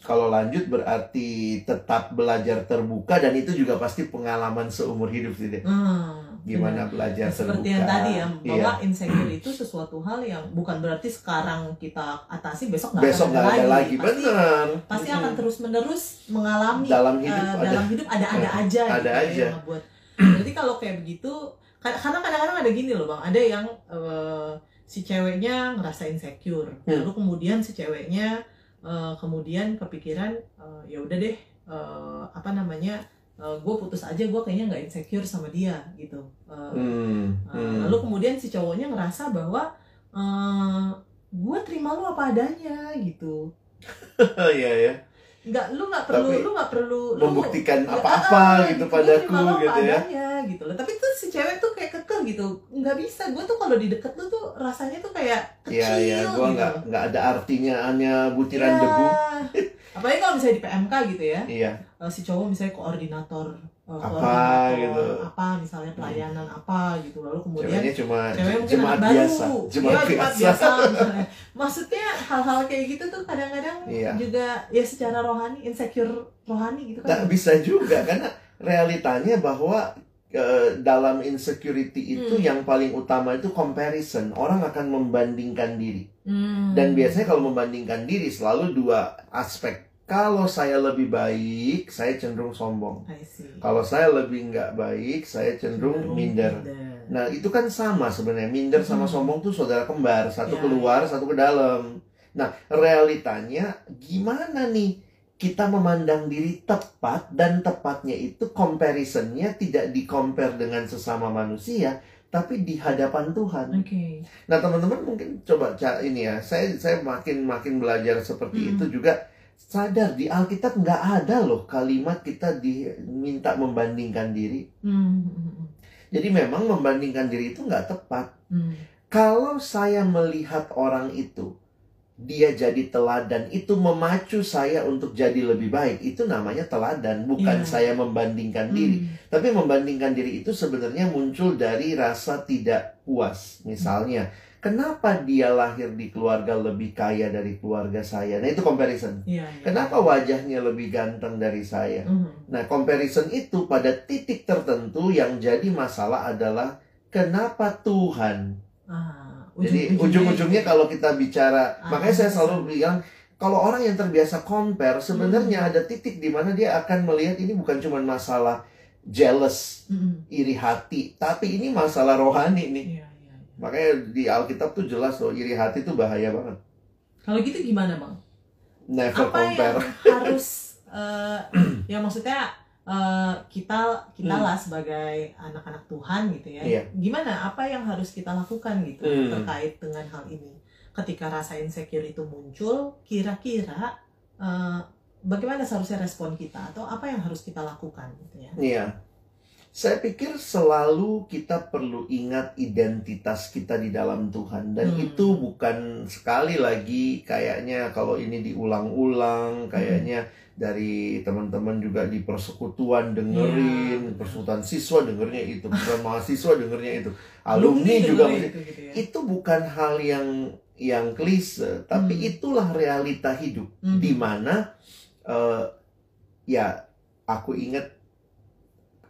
kalau lanjut berarti tetap belajar terbuka dan itu juga pasti pengalaman seumur hidup sih deh. Hmm, Gimana benar. belajar seperti terbuka. yang tadi ya Iya. bahwa insecure itu sesuatu hal yang bukan berarti sekarang kita atasi besok nggak Besok nggak ada lagi, pasti benar. pasti Mm-mm. akan terus menerus mengalami Dalam hidup eh, ada. dalam hidup ada ada aja ada gitu ya, aja. yang ngebuat berarti kalau kayak begitu ka- karena kadang-kadang ada gini loh bang ada yang eh, si ceweknya ngerasa insecure Hmm. lalu kemudian si ceweknya eh, kemudian kepikiran eh, ya udah deh eh, apa namanya gue putus aja gue kayaknya nggak insecure sama dia gitu Eh, Hmm, Uh, hmm. Lalu kemudian si cowoknya ngerasa bahwa gue terima lu apa adanya gitu. Iya ya. Nggak, lu nggak perlu, Tapi lu nggak perlu lu- Membuktikan Ya, apa-apa ah, gitu padaku gitu ya. adanya, gitu loh. Tapi tuh si cewek tuh kayak kekeh gitu. Nggak bisa. Gue tuh kalau di deket lu tuh rasanya tuh kayak kecil Iya iya, gua gitu. nggak nggak ada artinya hanya butiran Iya. debu. Apalagi kalau misalnya di PMK gitu ya. Iya. Eh, si cowok misalnya koordinator Apa gitu. apa misalnya pelayanan apa gitu lalu kemudian Ceweknya cuma cewek mungkin jemaat anak baru biasa, jemaat ya, biasa. biasa misalnya. maksudnya hal-hal kayak gitu tuh kadang-kadang Iya. juga ya secara rohani insecure rohani gitu Tak kan bisa juga karena realitanya bahwa eh, dalam insecurity itu Hmm. yang paling utama itu comparison. Orang akan membandingkan diri. Hmm. Dan biasanya kalau membandingkan diri selalu dua aspek. Kalau saya lebih baik, saya cenderung sombong. Kalau saya lebih nggak baik, saya cenderung minder. Nah, itu kan sama sebenarnya. Minder sama Hmm. sombong tuh saudara kembar, satu Ya, keluar, satu ke dalam. Nah, realitanya gimana nih? Kita memandang diri tepat dan tepatnya itu comparisonnya tidak di-compare dengan sesama manusia, tapi di hadapan Tuhan. Oke. Nah, teman-teman mungkin coba ini ya. Saya saya makin makin belajar seperti Hmm. itu juga sadar di Alkitab nggak ada loh kalimat kita diminta membandingkan diri. Hmm, hmm, hmm, Jadi memang membandingkan diri itu nggak tepat. hmm. Kalau saya melihat orang itu, dia jadi teladan, itu memacu saya untuk jadi lebih baik. Itu namanya teladan, bukan Iya. saya membandingkan diri. Hmm. Tapi membandingkan diri itu sebenarnya muncul dari rasa tidak puas. Misalnya, kenapa dia lahir di keluarga lebih kaya dari keluarga saya? Nah, itu comparison. Iya, iya. Kenapa wajahnya lebih ganteng dari saya? Hmm. Nah, comparison itu pada titik tertentu yang jadi masalah adalah kenapa Tuhan Ah, jadi ujung-ujungnya- kalau kita bicara, Ah, makanya saya selalu bilang kalau orang yang terbiasa compare, sebenarnya Hmm. ada titik di mana dia akan melihat ini bukan cuma masalah jealous, Hmm, iri hati, tapi ini masalah rohani nih. Iya, iya, iya. Makanya di Alkitab tuh jelas loh iri hati itu bahaya banget. Kalau gitu gimana bang? Never Apa compare. yang harus eh ya maksudnya eh, kita kita Hmm. lah sebagai anak-anak Tuhan gitu ya. Iya. Gimana? Apa yang harus kita lakukan gitu Hmm. terkait dengan hal ini? Ketika rasa insecure itu muncul, kira-kira eh, bagaimana seharusnya respon kita atau apa yang harus kita lakukan gitu ya? Iya. Saya pikir selalu kita perlu ingat identitas kita di dalam Tuhan dan Hmm. itu bukan sekali lagi kayaknya kalau ini diulang-ulang kayaknya dari teman-teman juga di persekutuan dengerin, Iya. persekutuan siswa dengernya itu, bukan mahasiswa dengernya itu, alumni juga itu gitu ya. itu bukan hal yang yang klise, tapi Hmm. itulah realita hidup Mhm. di mana eh, ya aku ingat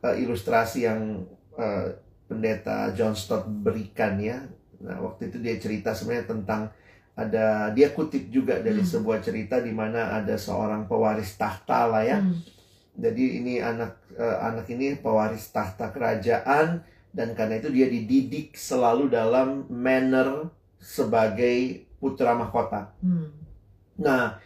eh, ilustrasi yang eh, pendeta John Stott berikan ya. Nah, waktu itu dia cerita sebenarnya tentang ada dia kutip juga dari Hmm. sebuah cerita di mana ada seorang pewaris tahta lah ya. Hmm. Jadi ini anak eh, anak ini pewaris tahta kerajaan dan karena itu dia dididik selalu dalam manner sebagai putra mahkota. Hmm. Nah,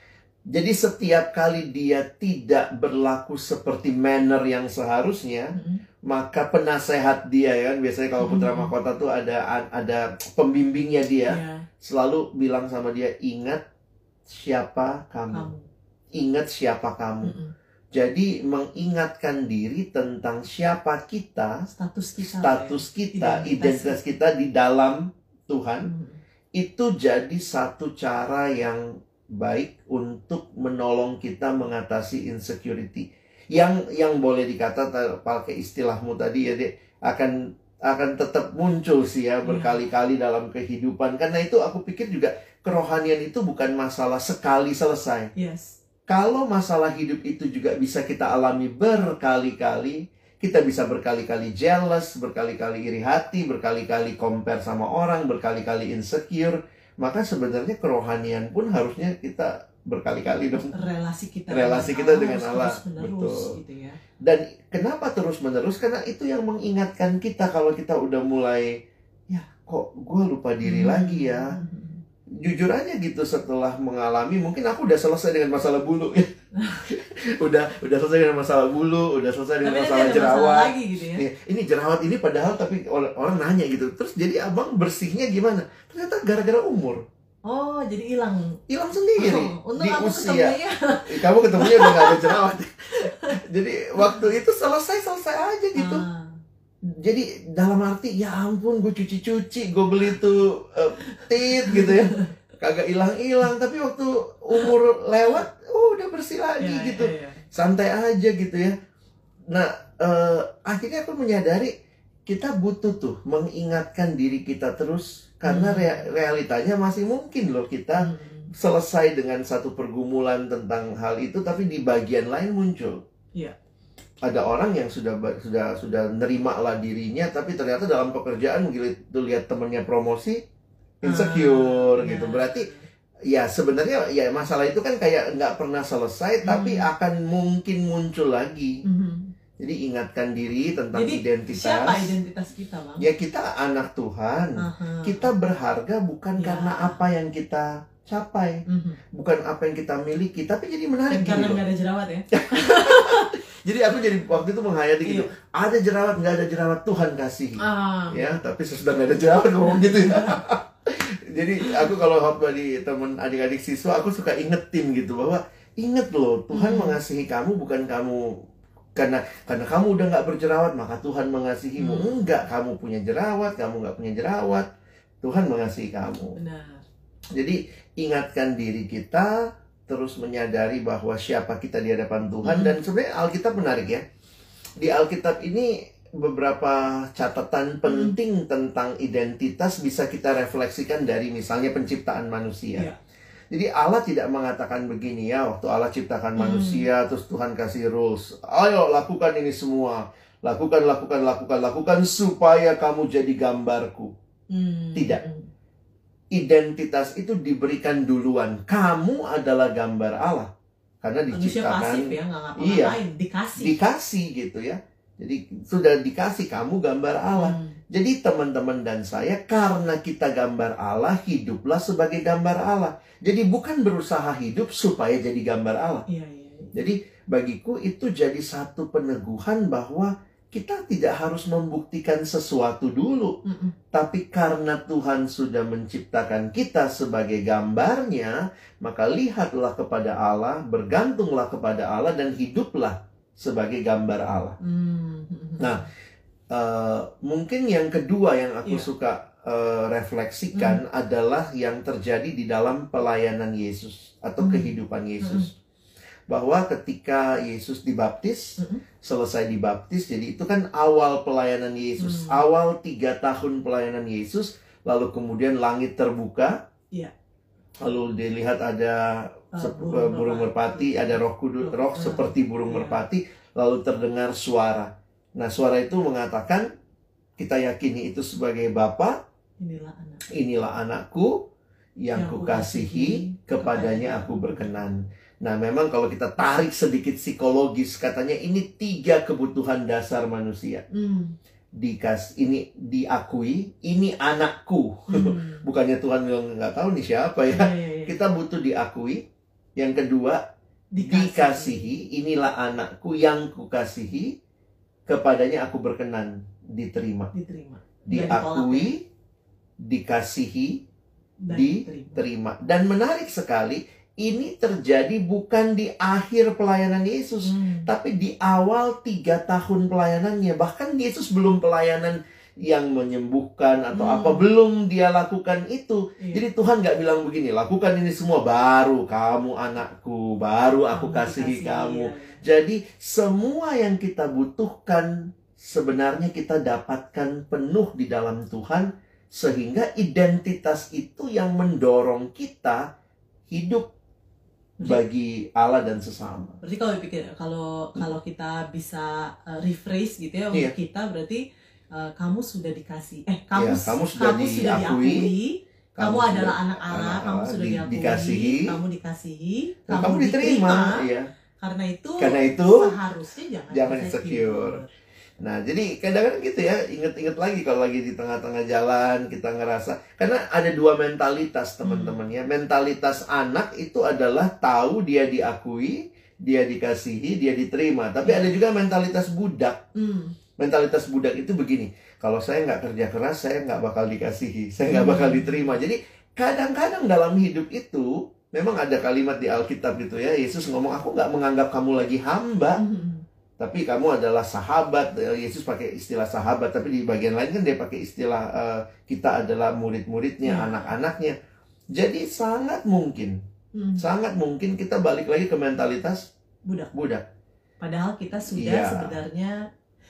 jadi setiap kali dia tidak berlaku seperti manner yang seharusnya, Hmm. maka penasehat dia ya kan biasanya kalau putra Hmm. mahkota tuh ada ada pembimbingnya dia Iya, selalu bilang sama dia ingat siapa kamu, kamu. ingat siapa kamu. Mm-mm. Jadi mengingatkan diri tentang siapa kita, Status kita. status kita, Identitas. identitas kita di dalam Tuhan Hmm. itu jadi satu cara yang baik untuk menolong kita mengatasi insecurity. Yang yang boleh dikata ta- pakai istilahmu tadi ya, Dek, akan akan tetap muncul sih ya Iya. berkali-kali dalam kehidupan. Karena itu aku pikir juga kerohanian itu bukan masalah sekali selesai. Yes. Kalau masalah hidup itu juga bisa kita alami berkali-kali, kita bisa berkali-kali jealous, berkali-kali iri hati, berkali-kali compare sama orang, berkali-kali insecure, maka sebenarnya kerohanian pun harusnya kita berkali-kali dong. relasi kita Relasi kita dengan harus Allah. terus-menerus Betul. gitu ya. Dan kenapa terus-menerus? Karena itu yang mengingatkan kita kalau kita udah mulai, ya kok gue lupa diri Hmm. lagi ya. jujur aja gitu setelah mengalami mungkin aku udah selesai dengan masalah bulu ya udah udah selesai dengan masalah bulu udah selesai dengan Tapi masalah ada masalah jerawat. lagi gitu ya. Iya, ini jerawat ini padahal tapi orang, nanya gitu. Terus jadi abang bersihnya gimana? Ternyata gara-gara umur. Oh, jadi hilang. hilang sendiri. Oh, untung di kamu usia. ketemunya. kamu ketemunya udah gak ada jerawat. Jadi waktu itu selesai selesai aja gitu. Ah, jadi dalam arti ya ampun gue cuci-cuci gue beli tuh eh, tit gitu ya. Kagak hilang-hilang tapi waktu umur lewat oh udah bersih lagi iya, gitu iya, iya. santai aja gitu ya nah eh, akhirnya aku menyadari kita butuh tuh mengingatkan diri kita terus karena Hmm. rea- realitanya masih mungkin loh kita Hmm. selesai dengan satu pergumulan tentang hal itu tapi di bagian lain muncul. Iya. Ada orang yang sudah sudah sudah nerima lah dirinya tapi ternyata dalam pekerjaan begitu lihat temennya promosi insecure Ah, gitu. iya. Berarti ya sebenarnya ya masalah itu kan kayak nggak pernah selesai tapi Hmm. akan mungkin muncul lagi. Mhm. Jadi ingatkan diri tentang Jadi, identitas. Siapa identitas kita, Bang? Ya kita anak Tuhan. Aha. Kita berharga bukan Ya. karena apa yang kita capai Mhm. bukan apa yang kita miliki tapi jadi Dan menarik gini karena loh. nggak ada jerawat ya. jadi aku jadi waktu itu menghayati gitu Iya. ada jerawat nggak ada jerawat Tuhan kasihi Ah. ya tapi sesudah nggak ada jerawat ngomong gitu ya jadi aku kalau khotbah di temen adik-adik siswa aku suka ingetin gitu bahwa Ingat loh, Tuhan Hmm. mengasihi kamu bukan kamu karena karena kamu udah nggak berjerawat maka Tuhan mengasihimu. Hmm. Enggak, kamu punya jerawat, kamu nggak punya jerawat, Tuhan mengasihi kamu. Benar. Jadi ingatkan diri kita terus menyadari bahwa siapa kita di hadapan Tuhan Hmm. dan sebenarnya Alkitab menarik ya. Di Alkitab ini beberapa catatan penting tentang identitas bisa kita refleksikan dari misalnya penciptaan manusia. Iya. Jadi Allah tidak mengatakan begini ya, waktu Allah ciptakan Hmm. manusia terus Tuhan kasih rules. Ayo lakukan ini semua. Lakukan, lakukan, lakukan, lakukan supaya kamu jadi gambarku. Hmm. Tidak. Hmm. Identitas itu diberikan duluan. Kamu adalah gambar Allah. Karena Manusia diciptakan pasif ya, nggak Iya. dikasih. dikasih gitu ya. Jadi sudah dikasih kamu gambar Allah. Hmm. Jadi teman-teman dan saya karena kita gambar Allah, hiduplah sebagai gambar Allah. Jadi bukan berusaha hidup supaya jadi gambar Allah. Iya, iya. iya. Jadi bagiku itu jadi satu peneguhan bahwa kita tidak harus membuktikan sesuatu dulu, Mm-mm. tapi karena Tuhan sudah menciptakan kita sebagai gambarnya, maka lihatlah kepada Allah, bergantunglah kepada Allah dan hiduplah sebagai gambar Allah. Hmm. Nah, Eh, mungkin yang kedua yang aku. Hmm. suka eh, refleksikan adalah yang terjadi di dalam pelayanan Yesus atau Hmm. kehidupan Yesus. Bahwa ketika Yesus dibaptis, Mm-mm. selesai dibaptis, jadi itu kan awal pelayanan Yesus, Hmm. awal tiga tahun pelayanan Yesus, lalu kemudian langit terbuka, Iya. lalu dilihat ada sep- burung burung, merpati. merpati, ada roh kudus, roh Ah, seperti burung iya. merpati, lalu terdengar suara. Nah, suara itu mengatakan, kita yakini itu sebagai Bapa, Inilah anak. inilah anakku yang Yang kukasihi, kepadanya aku berkenan. Nah, memang kalau kita tarik sedikit psikologis, katanya ini tiga kebutuhan dasar manusia. Hmm. Dikas, ini diakui, ini anakku. Hmm. Bukannya Tuhan bilang nggak tahu nih siapa ya. Iya, iya, iya. Kita butuh diakui. Yang kedua, dikasihi inilah anakku yang kukasihi kepadanya aku berkenan diterima diterima diakui dikasihi dan Diterima. diterima. dan menarik sekali ini terjadi bukan di akhir pelayanan Yesus Hmm. tapi di awal tiga tahun pelayanannya bahkan Yesus belum pelayanan yang menyembuhkan atau Hmm. apa belum dia lakukan itu Iya. jadi Tuhan nggak bilang begini lakukan ini semua baru kamu anakku baru aku Kamu kasihi dikasihi, kamu ya. jadi semua yang kita butuhkan sebenarnya kita dapatkan penuh di dalam Tuhan sehingga identitas itu yang mendorong kita hidup bagi Allah dan sesama. Berarti kalau pikir kalau kalau kita bisa uh, rephrase gitu ya Iya. untuk kita berarti uh, kamu sudah dikasih eh kamu Iya, kamu sudah diakui, diakui, kamu, sudah adalah anak Allah, kamu Allah, sudah di- diakui, dikasihi, kamu dikasihi, dan kamu diterima, ya. Karena itu Karena itu seharusnya jangan jangan insecure. Nah, jadi kadang-kadang gitu ya, inget-inget lagi kalau lagi di tengah-tengah jalan kita ngerasa karena ada dua mentalitas teman-teman ya. Mentalitas anak itu adalah tahu dia diakui, dia dikasihi, dia diterima. Tapi ada juga mentalitas budak. Hmm. Mentalitas budak itu begini, kalau saya nggak kerja keras, saya nggak bakal dikasihi, saya nggak bakal diterima. Jadi kadang-kadang dalam hidup itu memang ada kalimat di Alkitab gitu ya, Yesus ngomong aku nggak menganggap kamu lagi hamba, Hmm. tapi kamu adalah sahabat. Eh, Yesus pakai istilah sahabat, tapi di bagian lain kan dia pakai istilah eh, kita adalah murid-muridnya, Ya. anak-anaknya. Jadi sangat mungkin, Hmm. sangat mungkin kita balik lagi ke mentalitas budak. budak. Padahal kita sudah Iya. sebenarnya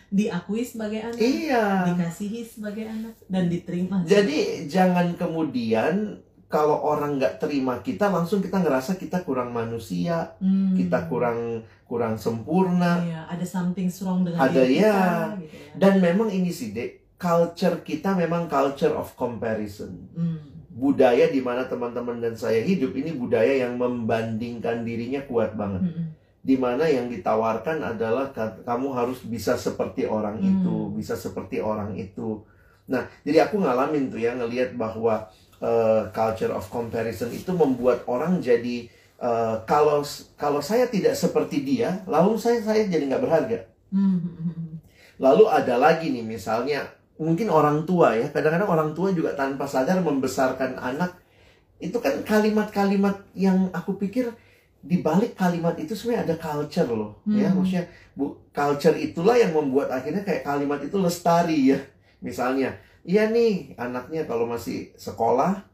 diakui sebagai anak, Iya. dikasihi sebagai anak dan diterima. Jadi jangan kemudian kalau orang nggak terima kita langsung kita ngerasa kita kurang manusia, Hmm. kita kurang kurang sempurna. Iya, ada something wrong dengan Ada, diri ya. kita, gitu ya. Dan memang ini sih, Dek, culture kita memang culture of comparison. Hmm. budaya di mana teman-teman dan saya hidup ini budaya yang membandingkan dirinya kuat banget. Hmm. Di mana yang ditawarkan adalah ka- kamu harus bisa seperti orang Hmm. itu, bisa seperti orang itu. Nah, jadi aku ngalamin tuh ya ngelihat bahwa uh, culture of comparison itu membuat orang jadi uh, kalau kalau saya tidak seperti dia, lalu saya saya jadi nggak berharga. Hmm. Lalu ada lagi nih misalnya mungkin orang tua ya kadang-kadang orang tua juga tanpa sadar membesarkan anak itu kan kalimat-kalimat yang aku pikir di balik kalimat itu sebenarnya ada culture loh ya. Hmm. maksudnya bu culture itulah yang membuat akhirnya kayak kalimat itu lestari ya. Misalnya iya nih anaknya kalau masih sekolah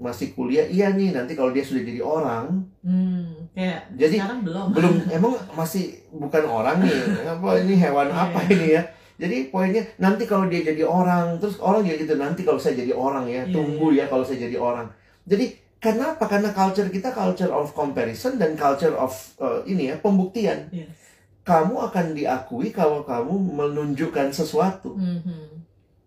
masih kuliah iya nih nanti kalau dia sudah jadi orang. Hmm, kayak Jadi, sekarang belum. belum. Emang masih bukan orang nih. Apa ini hewan Iya, apa iya. ini ya? Jadi poinnya nanti kalau dia jadi orang terus orang ya gitu nanti kalau saya jadi orang ya Iya, tunggu ya kalau saya jadi orang. Jadi kenapa? Karena culture kita culture of comparison dan culture of uh, ini ya pembuktian. Yes. kamu akan diakui kalau kamu menunjukkan sesuatu. Mhm.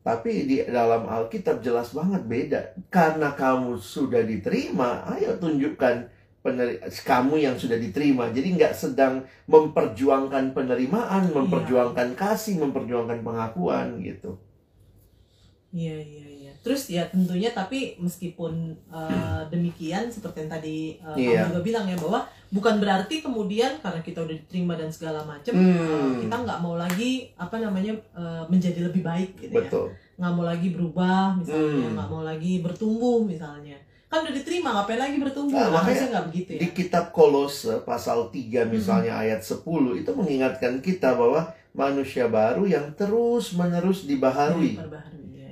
tapi di dalam Alkitab jelas banget beda. Karena kamu sudah diterima ayo tunjukkan kamu yang sudah diterima. Jadi nggak sedang memperjuangkan penerimaan memperjuangkan kasih memperjuangkan pengakuan gitu. Iya iya iya. Terus ya tentunya tapi meskipun eh, demikian seperti yang tadi eh, Iya. kamu juga bilang ya bahwa bukan berarti kemudian karena kita udah diterima dan segala macam Hmm. eh, kita nggak mau lagi apa namanya eh, menjadi lebih baik gitu ya. betul Nggak mau lagi berubah misalnya, Hmm. nggak mau lagi bertumbuh misalnya. Kan udah diterima ngapain lagi bertumbuh? Nah, makanya nggak begitu ya. di kitab Kolose pasal 3 misalnya ayat 10 itu mengingatkan kita bahwa manusia baru yang terus menerus dibaharui ya.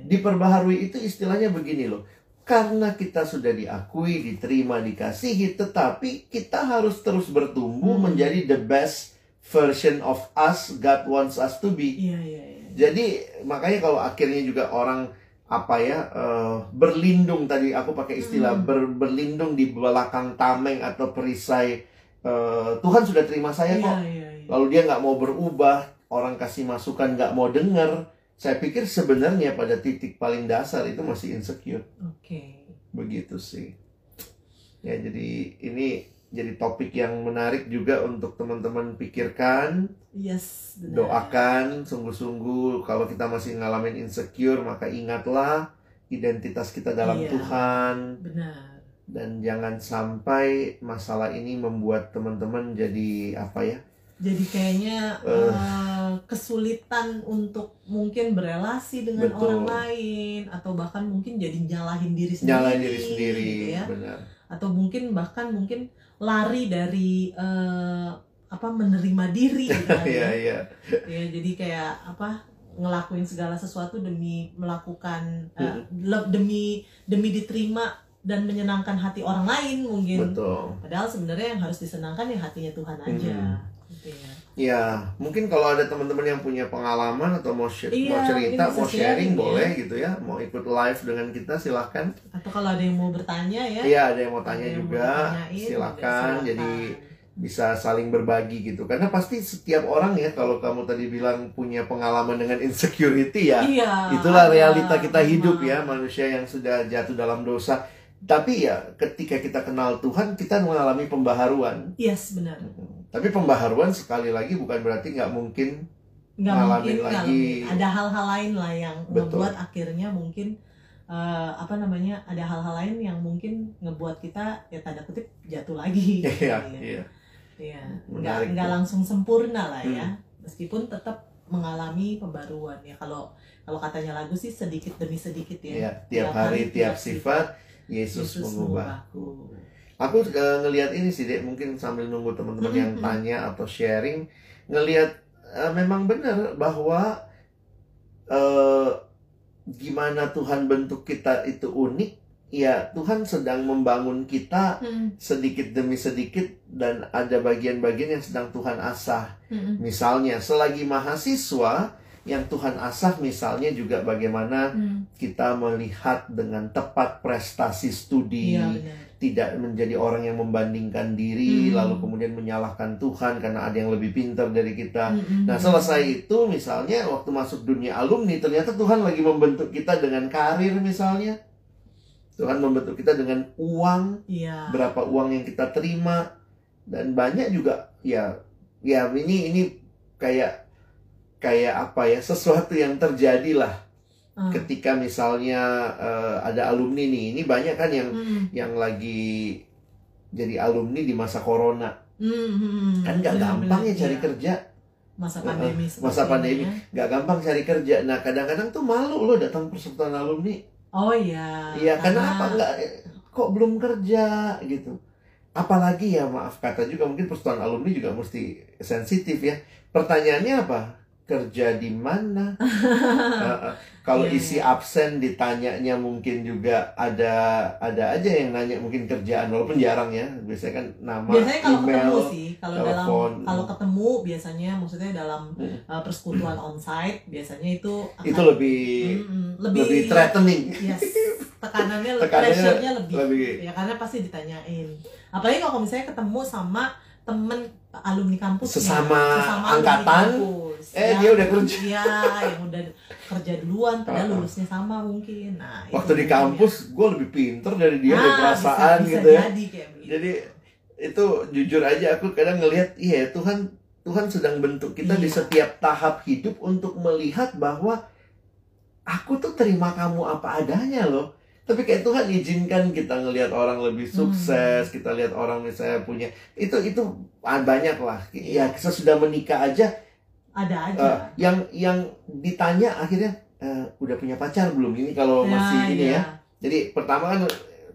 Diperbaharui itu istilahnya begini loh. Karena kita sudah diakui, diterima, dikasihi, tetapi kita harus terus bertumbuh Hmm. menjadi the best version of us God wants us to be. Iya iya iya. Jadi makanya kalau akhirnya juga orang apa ya eh, berlindung tadi aku pakai istilah Hmm. ber- berlindung di belakang tameng atau perisai eh, Tuhan sudah terima saya Iya kok. iya iya. Lalu dia nggak mau berubah, orang kasih masukan nggak mau dengar. Saya pikir sebenarnya pada titik paling dasar itu masih insecure. Oke. Begitu sih. Ya, jadi ini jadi topik yang menarik juga untuk teman-teman pikirkan, Yes. benar. doakan sungguh-sungguh kalau kita masih ngalamin insecure, maka ingatlah identitas kita dalam Iya. Tuhan Benar. dan jangan sampai masalah ini membuat teman-teman jadi apa ya? Jadi kayaknya Eh. eh, kesulitan untuk mungkin berelasi dengan Betul. orang lain atau bahkan mungkin jadi nyalahin diri sendiri. Nyalain diri sendiri, gitu ya. benar. Atau mungkin bahkan mungkin lari dari eh, apa menerima diri gitu kan Iya, ya. iya. Ya, jadi kayak apa ngelakuin segala sesuatu demi melakukan le- demi demi diterima dan menyenangkan hati orang lain mungkin. Betul. Padahal sebenarnya yang harus disenangkan ya hatinya Tuhan aja. Mhm. Gitu ya. Mungkin kalau ada teman-teman yang punya pengalaman atau mau, sh- Iya, mau cerita, mau sharing, sharing, ya. boleh gitu ya. Mau ikut live dengan kita silahkan. Atau kalau ada yang mau bertanya ya. Iya, ada yang mau tanya yang mau juga, ditanyain, silakan. silakan. Jadi bisa saling berbagi gitu. Karena pasti setiap orang ya, kalau kamu tadi bilang punya pengalaman dengan insecurity ya, iya, itulah ada. realita kita hidup ya, manusia yang sudah jatuh dalam dosa. Tapi ya, ketika kita kenal Tuhan, kita mengalami pembaharuan. Yes, benar. Tapi pembaharuan sekali lagi bukan berarti nggak mungkin Nggak mungkin lagi. Ada hal-hal lain lah yang Betul. ngebuat akhirnya mungkin eh, apa namanya ada hal-hal lain yang mungkin ngebuat kita ya tanda kutip jatuh lagi. gitu Iya, ya. iya. Iya, nggak nggak. Hmm. langsung sempurna lah ya, meskipun tetap mengalami pembaruan ya. Kalau kalau katanya lagu sih sedikit demi sedikit ya. Iya, tiap hari, tiap sifat Yesus, mengubah. mengubahku. Aku eh, ngelihat ini sih, Dek, mungkin sambil nunggu teman-teman yang Mhm. tanya atau sharing, ngelihat eh, memang benar bahwa eh, gimana Tuhan bentuk kita itu unik. Ya, Tuhan sedang membangun kita Hmm, sedikit demi sedikit dan ada bagian-bagian yang sedang Tuhan asah. hmm, Misalnya, selagi mahasiswa yang Tuhan asah misalnya juga bagaimana hmm. kita melihat dengan tepat prestasi studi, benar. Tidak menjadi orang yang membandingkan diri, Hmm. lalu kemudian menyalahkan Tuhan karena ada yang lebih pintar dari kita. Hmm, Nah, hmm. selesai itu misalnya waktu masuk dunia alumni, ternyata Tuhan lagi membentuk kita dengan karir misalnya. Tuhan membentuk kita dengan uang, Iya. berapa uang yang kita terima dan banyak juga ya ya ini ini kayak kayak apa ya sesuatu yang terjadi Ah. ketika misalnya eh, ada alumni nih ini banyak kan yang Hmm, yang lagi jadi alumni di masa corona hmm, hmm. kan nggak Benar, gampang ya cari iya. kerja masa Heeh, pandemi masa seperti ini pandemi. ya. nggak gampang cari kerja nah kadang-kadang tuh malu loh datang persekutuan alumni oh iya iya karena apa nggak kok belum kerja gitu apalagi ya maaf kata juga mungkin persatuan alumni juga mesti sensitif ya. Pertanyaannya apa? Kerja di mana? Uh, uh, kalau Iya, isi absen ditanyanya mungkin juga ada ada aja yang nanya mungkin kerjaan walaupun jarang ya. Biasanya kan nama, biasanya kalau email. ketemu sih kalau dalam kalau ketemu biasanya maksudnya dalam Hmm. uh, persekutuan onsite biasanya itu akan Itu lebih Mm-mm, lebih, lebih, threatening. yes tekanannya, Tekanannya pressure-nya lebih, lebih. ya karena pasti ditanyain apalagi kalau misalnya ketemu sama temen alumni kampus Sesama angkatan, eh, dia udah kerja. ya yang udah kerja duluan padahal Uh-uh. lulusnya sama mungkin nah itu Waktu di mungkin ya. kampus gue lebih pinter dari dia Nah, perasaan bisa, gitu bisa ya. jadi kayak begitu. Jadi itu jujur aja aku kadang ngelihat iya Tuhan Tuhan sedang bentuk kita di Iya. setiap tahap hidup untuk melihat bahwa aku tuh terima kamu apa adanya loh. Tapi kayak Tuhan izinkan kita ngelihat orang lebih Hmm. sukses, kita lihat orang misalnya punya itu itu banyak lah. Ya sesudah menikah aja ada aja eh, yang yang ditanya akhirnya eh, udah punya pacar belum ini kalau Ya, masih ini ya. Jadi pertama kan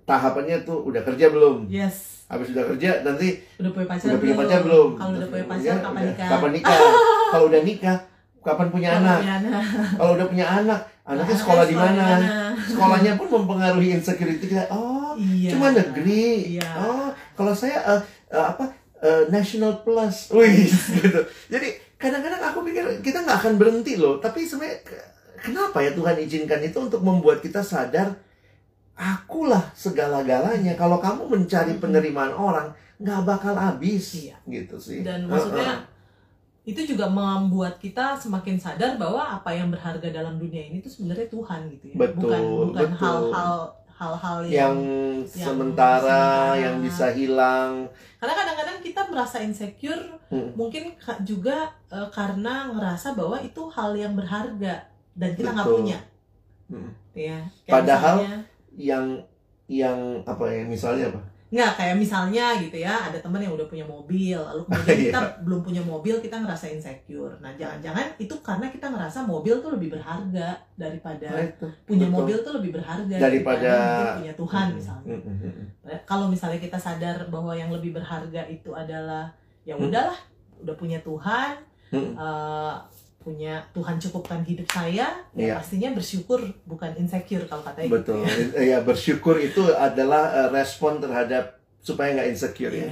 tahapannya tuh udah kerja belum? yes Habis udah kerja nanti udah punya pacar udah punya belum? pacar belum? kalau udah punya pacar Ya, kapan udah. nikah Kapan nikah? Kalau udah nikah, kapan punya Kapan anak? anak Kalau udah punya anak, anaknya sekolah di mana? Sekolahnya pun mempengaruhi insecurity kita. Oh, iya cuma negeri. iya Oh, kalau saya eh, eh, apa eh, national plus, wih gitu. Jadi kadang-kadang aku pikir kita nggak akan berhenti loh. Tapi sebenarnya ke- kenapa ya Tuhan izinkan itu untuk membuat kita sadar akulah segala-galanya. Kalau kamu mencari penerimaan orang, nggak bakal habis, Iya. gitu sih. dan maksudnya itu juga membuat kita semakin sadar bahwa apa yang berharga dalam dunia ini itu sebenarnya Tuhan gitu ya Betul, bukan bukan hal-hal hal-hal yang yang, sementara, sementara. yang bisa hilang. karena kadang-kadang kita merasa insecure Hmm. mungkin juga eh, karena ngerasa bahwa itu hal yang berharga dan kita nggak punya Hmm. ya Padahal misalnya- Yang yang apa ya misalnya apa? Nggak kayak misalnya gitu ya ada teman yang udah punya mobil lalu kemudian Iya. kita belum punya mobil kita ngerasa insecure nah jangan-jangan itu karena kita ngerasa mobil tuh lebih berharga daripada Nah, itu. punya betul. mobil tuh lebih berharga Daripada- mungkin punya Tuhan Hmm, misalnya hmm, hmm, hmm. kalau misalnya kita sadar bahwa yang lebih berharga itu adalah ya Hmm. udahlah udah punya Tuhan Hmm. eh, punya Tuhan cukupkan hidup saya ya Iya. pastinya bersyukur bukan insecure kalau katanya Betul. gitu ya. Ya bersyukur itu adalah eh, respon terhadap supaya nggak insecure ya. Iya.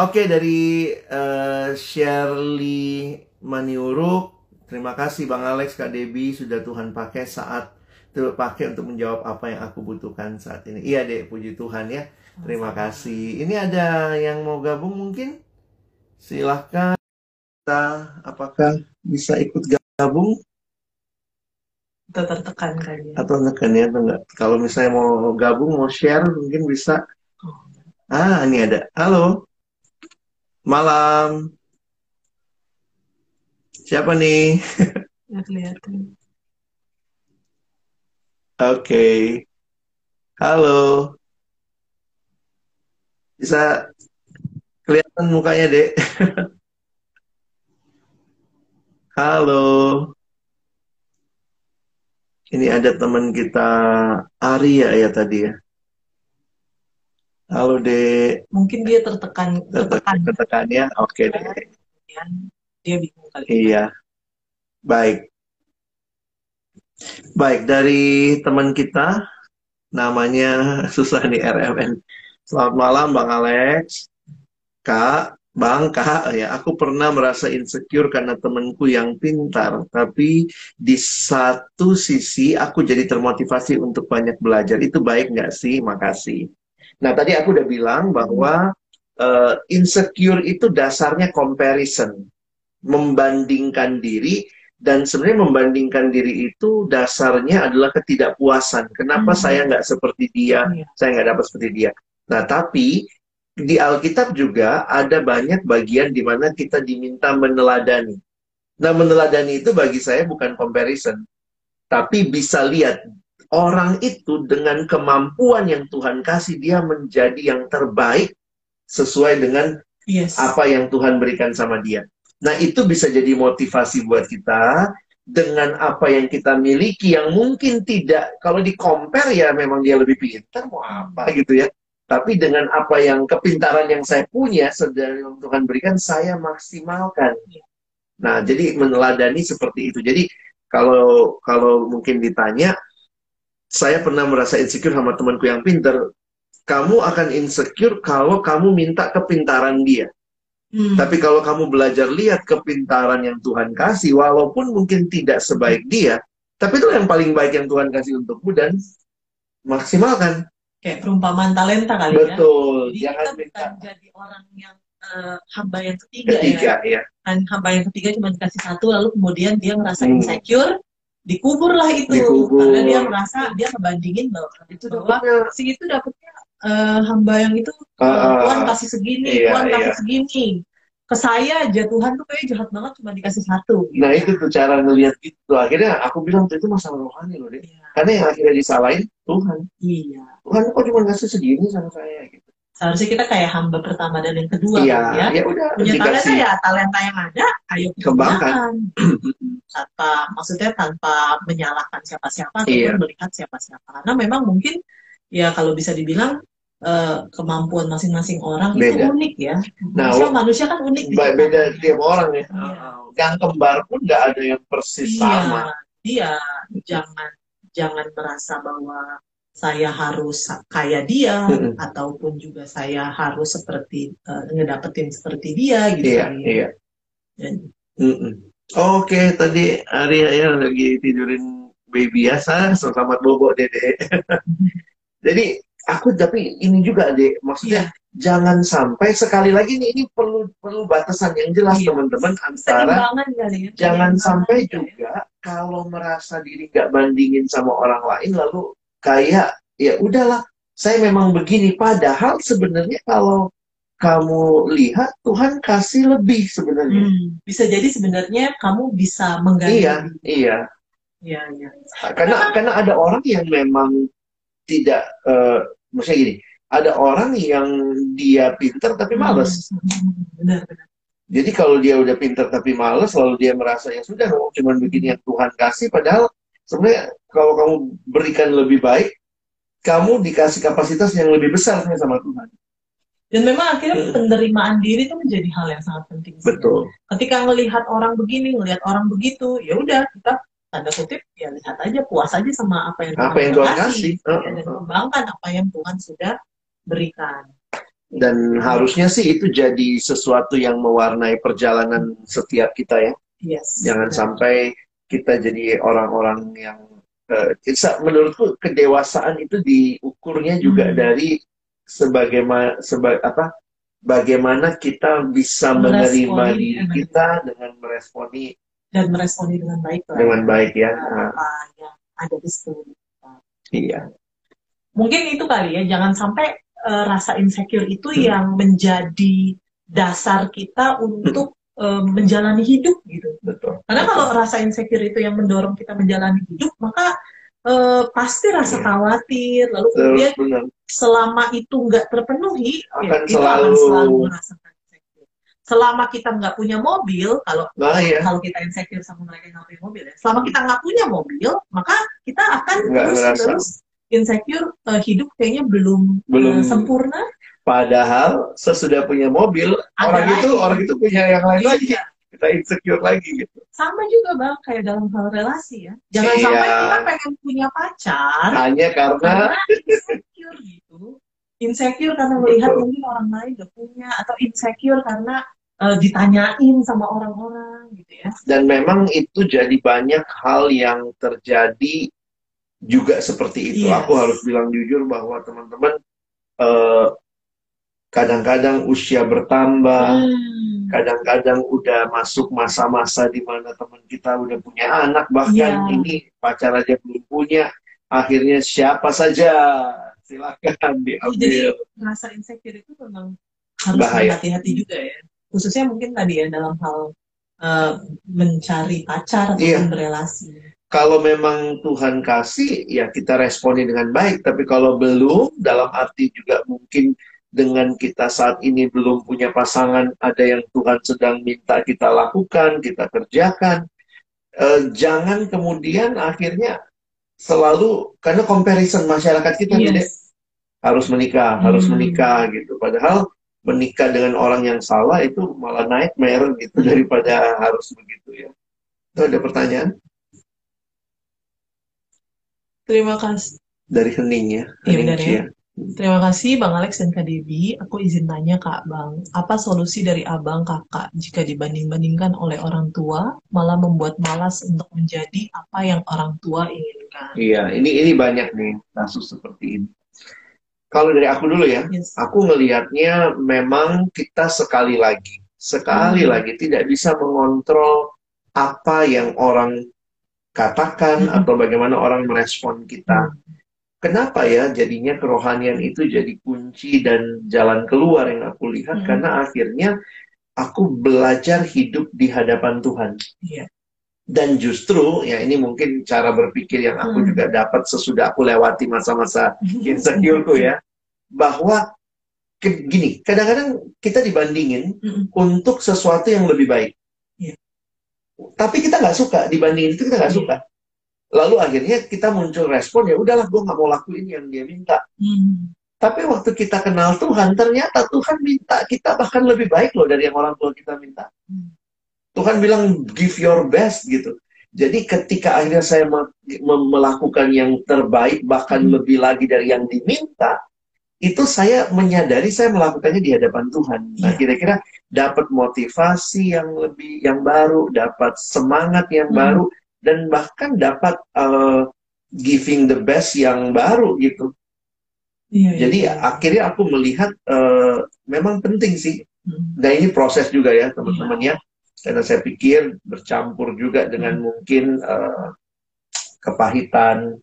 Oke dari eh, Shirley Maniuruk, terima kasih Bang Alex, Kak Debbie sudah Tuhan pakai saat pakai untuk menjawab apa yang aku butuhkan saat ini. Iya dek, puji Tuhan ya. Terima kasih. Ini ada yang mau gabung mungkin? Silahkan. Kita apakah bisa ikut gabung Atau tertekan kali ya atau nekan ya atau enggak? Kalau misalnya mau gabung, mau share mungkin bisa. Oh. Ah, ini ada. Halo. Malam. Siapa nih? nggak kelihatan Oke. Halo. Bisa kelihatan mukanya, Dek? Halo. Ini ada teman kita Arya ya tadi ya. Halo, Dek. mungkin dia tertekan tertekan Ketekan ya? Oke, Dek. kemudian dia bingung kali Iya. Baik. Baik, dari teman kita namanya susah nih RMN. Selamat malam Bang Alex. Kak, Bang, Kak, ya aku pernah merasa insecure karena temanku yang pintar, tapi di satu sisi aku jadi termotivasi untuk banyak belajar. Itu baik nggak sih? Makasih. Nah, tadi aku udah bilang bahwa eh, insecure itu dasarnya comparison membandingkan diri dan sebenarnya membandingkan diri itu dasarnya adalah ketidakpuasan. Kenapa Hmm. saya nggak seperti dia? Iya. Saya nggak dapat seperti dia. Nah, tapi di Alkitab juga ada banyak bagian di mana kita diminta meneladani. Nah, meneladani itu bagi saya bukan comparison, tapi bisa lihat orang itu dengan kemampuan yang Tuhan kasih dia menjadi yang terbaik sesuai dengan yes apa yang Tuhan berikan sama dia. Nah, itu bisa jadi motivasi buat kita dengan apa yang kita miliki yang mungkin tidak kalau di compare ya memang dia lebih pintar mau apa gitu ya. Tapi dengan apa yang kepintaran yang saya punya, sedang yang Tuhan berikan, saya maksimalkan. Nah, jadi meneladani seperti itu. Jadi kalau kalau mungkin ditanya, saya pernah merasa insecure sama temanku yang pinter. Kamu akan insecure kalau kamu minta kepintaran dia. Hmm. Tapi kalau kamu belajar lihat kepintaran yang Tuhan kasih, walaupun mungkin tidak sebaik dia, tapi itu yang paling baik yang Tuhan kasih untukmu dan maksimalkan. Kayak perumpamaan talenta kali ya. Betul. Jadi Jangan kita minta bukan jadi orang yang eh, hamba yang ketiga, ya. ketiga ya. Kan hamba yang ketiga cuma dikasih satu lalu kemudian dia merasa Hmm. insecure, dikuburlah itu. Dikubur. Karena dia merasa dia ngebandingin bahwa itu bahwa Dapatnya, si itu dapetnya eh, hamba yang itu Ah, eh, ah, Tuhan ah. kasih segini, Iya, Tuhan kasih iya. segini. Ke saya aja Tuhan tuh kayaknya jahat banget cuma dikasih satu. gitu. Nah itu tuh cara ngelihat gitu. Akhirnya aku bilang itu masalah rohani loh deh. Iya. Karena yang akhirnya disalahin Tuhan. Iya. Tuhan kok cuma ngasih segini sama saya gitu. Seharusnya kita kayak hamba pertama dan yang kedua Iya, kan, ya. ya udah Punya talenta dikasih. ya talenta yang ada, ayo kita Kembangkan. tanpa maksudnya tanpa menyalahkan siapa-siapa ataupun Iya. melihat siapa-siapa. Karena memang mungkin ya kalau bisa dibilang eh, kemampuan masing-masing orang itu Beda. unik ya. Nah, Manusia, manusia kan unik. Ba- Beda diciptakannya. tiap orang ya. Iya. Yang kembar pun nggak ada yang persis Iya, sama. dia jangan jangan merasa bahwa saya harus kayak dia Mm-mm. ataupun juga saya harus seperti eh, ngedapetin seperti dia gitu. Iya, kan. iya. Dan- Mm-mm. Oke, tadi Arya ya lagi tidurin baby biasa, selamat bobo dede. Jadi aku tapi ini juga deh, maksudnya jangan sampai sekali lagi nih ini perlu perlu batasan yang jelas Iya. teman-teman antara Seimbangan kali ya. jangan sampai juga ya. juga kalau merasa diri nggak bandingin sama orang lain lalu kayak ya udahlah saya memang begini padahal sebenarnya kalau kamu lihat Tuhan kasih lebih sebenarnya Hmm, bisa jadi sebenarnya kamu bisa mengganti. iya iya Iya, iya. karena karena ada orang yang memang tidak eh, maksudnya gini ada orang yang dia pinter tapi males Benar, benar. Jadi kalau dia udah pinter tapi males, lalu dia merasa ya sudah, oh, cuman begini yang Tuhan kasih. Padahal sebenarnya kalau kamu berikan lebih baik, kamu dikasih kapasitas yang lebih besar sebenarnya sama Tuhan. Dan memang akhirnya Hmm. penerimaan diri itu menjadi hal yang sangat penting. Betul. Ketika ngelihat orang begini, ngelihat orang begitu, ya udah kita tanda kutip ya lihat aja puas aja sama apa yang Apa yang Tuhan kasih. kasih. Ya, Uh, dan uh. kembangkan apa yang Tuhan sudah berikan. Dan harusnya sih itu jadi sesuatu yang mewarnai perjalanan setiap kita ya. Yes. Jangan Benar. sampai kita jadi orang-orang yang eh, bisa- menurutku kedewasaan itu diukurnya juga Hmm. dari sebagaimana seba, apa bagaimana kita bisa menerima diri kita dengan meresponi dan meresponi dengan baik lah. dengan baik ya. Apa yang ada di sekeliling kita. iya. Mungkin itu kali ya, jangan sampai eh, rasa insecure itu Hmm. yang menjadi dasar kita untuk eh, menjalani hidup gitu. Betul. Karena kalau rasa insecure itu yang mendorong kita menjalani hidup, maka eh, pasti rasa Iya. khawatir, lalu kemudian benar. selama itu nggak terpenuhi, ya, Akan kita akan selalu- selalu merasakan insecure. Selama kita nggak punya mobil, kalau Nah, ya. kalau kita insecure sama mereka yang nggak punya mobil ya, selama kita nggak punya mobil, maka kita akan Nggak terus ngerasa. terus insecure eh, hidup kayaknya belum Belum. eh, sempurna. Padahal sesudah punya mobil, Ada orang lagi. itu orang itu punya yang lain lagi. Iya. Kita insecure lagi gitu. Sama juga bang kayak dalam hal relasi ya. Jangan Iya. sampai kita pengen punya pacar Hanya karena karena insecure gitu. Insecure karena melihat Betul. mungkin orang lain gak punya atau insecure karena eh, ditanyain sama orang-orang gitu ya. dan memang itu jadi banyak hal yang terjadi juga seperti itu. Yes. Aku harus bilang jujur bahwa teman-teman eh, kadang-kadang usia bertambah, Hmm. kadang-kadang udah masuk masa-masa di mana teman kita udah punya anak, bahkan Iya. ini pacar aja belum punya, akhirnya siapa saja silakan Oh, jadi diambil. rasa insecure itu memang harus berhati-hati juga ya. Khususnya mungkin tadi ya dalam hal eh, mencari pacar atau Iya. berelasi. Kalau memang Tuhan kasih, ya kita responi dengan baik. Tapi kalau belum, dalam arti juga mungkin dengan kita saat ini belum punya pasangan, ada yang Tuhan sedang minta kita lakukan, kita kerjakan. Eh, jangan kemudian akhirnya selalu, karena comparison masyarakat kita. Yes. harus menikah, harus Hmm. menikah gitu. Padahal menikah dengan orang yang salah itu malah nightmare gitu daripada harus begitu ya. Itu ada pertanyaan Terima kasih. dari Hening ya. Iya, Hening ya. Cia. Terima kasih Bang Alex dan Kak Debi. Aku izin tanya Kak Bang, apa solusi dari Abang Kakak jika dibanding-bandingkan oleh orang tua malah membuat malas untuk menjadi apa yang orang tua inginkan? Iya, ini ini banyak nih kasus seperti ini. Kalau dari aku dulu ya, Yes. aku ngelihatnya memang kita sekali lagi, sekali Hmm. lagi tidak bisa mengontrol apa yang orang katakan Hmm. atau bagaimana orang merespon kita. Kenapa ya jadinya kerohanian itu jadi kunci dan jalan keluar yang aku lihat Hmm. karena akhirnya aku belajar hidup di hadapan Tuhan. Iya. Dan justru ya ini mungkin cara berpikir yang aku Hmm. juga dapat sesudah aku lewati masa-masa insecureku ya bahwa ke- gini kadang-kadang kita dibandingin Mm-mm. untuk sesuatu yang lebih baik Iya. tapi kita nggak suka dibandingin itu kita nggak Iya. suka lalu akhirnya kita muncul respon ya udahlah gue nggak mau lakuin yang dia minta Hmm. tapi waktu kita kenal Tuhan ternyata Tuhan minta kita bahkan lebih baik loh dari yang orang tua kita minta Hmm. Tuhan bilang give your best gitu jadi ketika akhirnya saya me- me- melakukan yang terbaik bahkan Hmm. lebih lagi dari yang diminta itu saya menyadari saya melakukannya di hadapan Tuhan. Nah, Iya. kira-kira dapat motivasi yang lebih yang baru, dapat semangat yang Hmm. baru dan bahkan dapat uh, giving the best yang baru gitu. Iya, iya, Jadi iya. akhirnya aku melihat uh, memang penting sih. Hmm. Nah, ini proses juga ya, teman-teman ya. Karena saya pikir bercampur juga dengan mungkin uh, kepahitan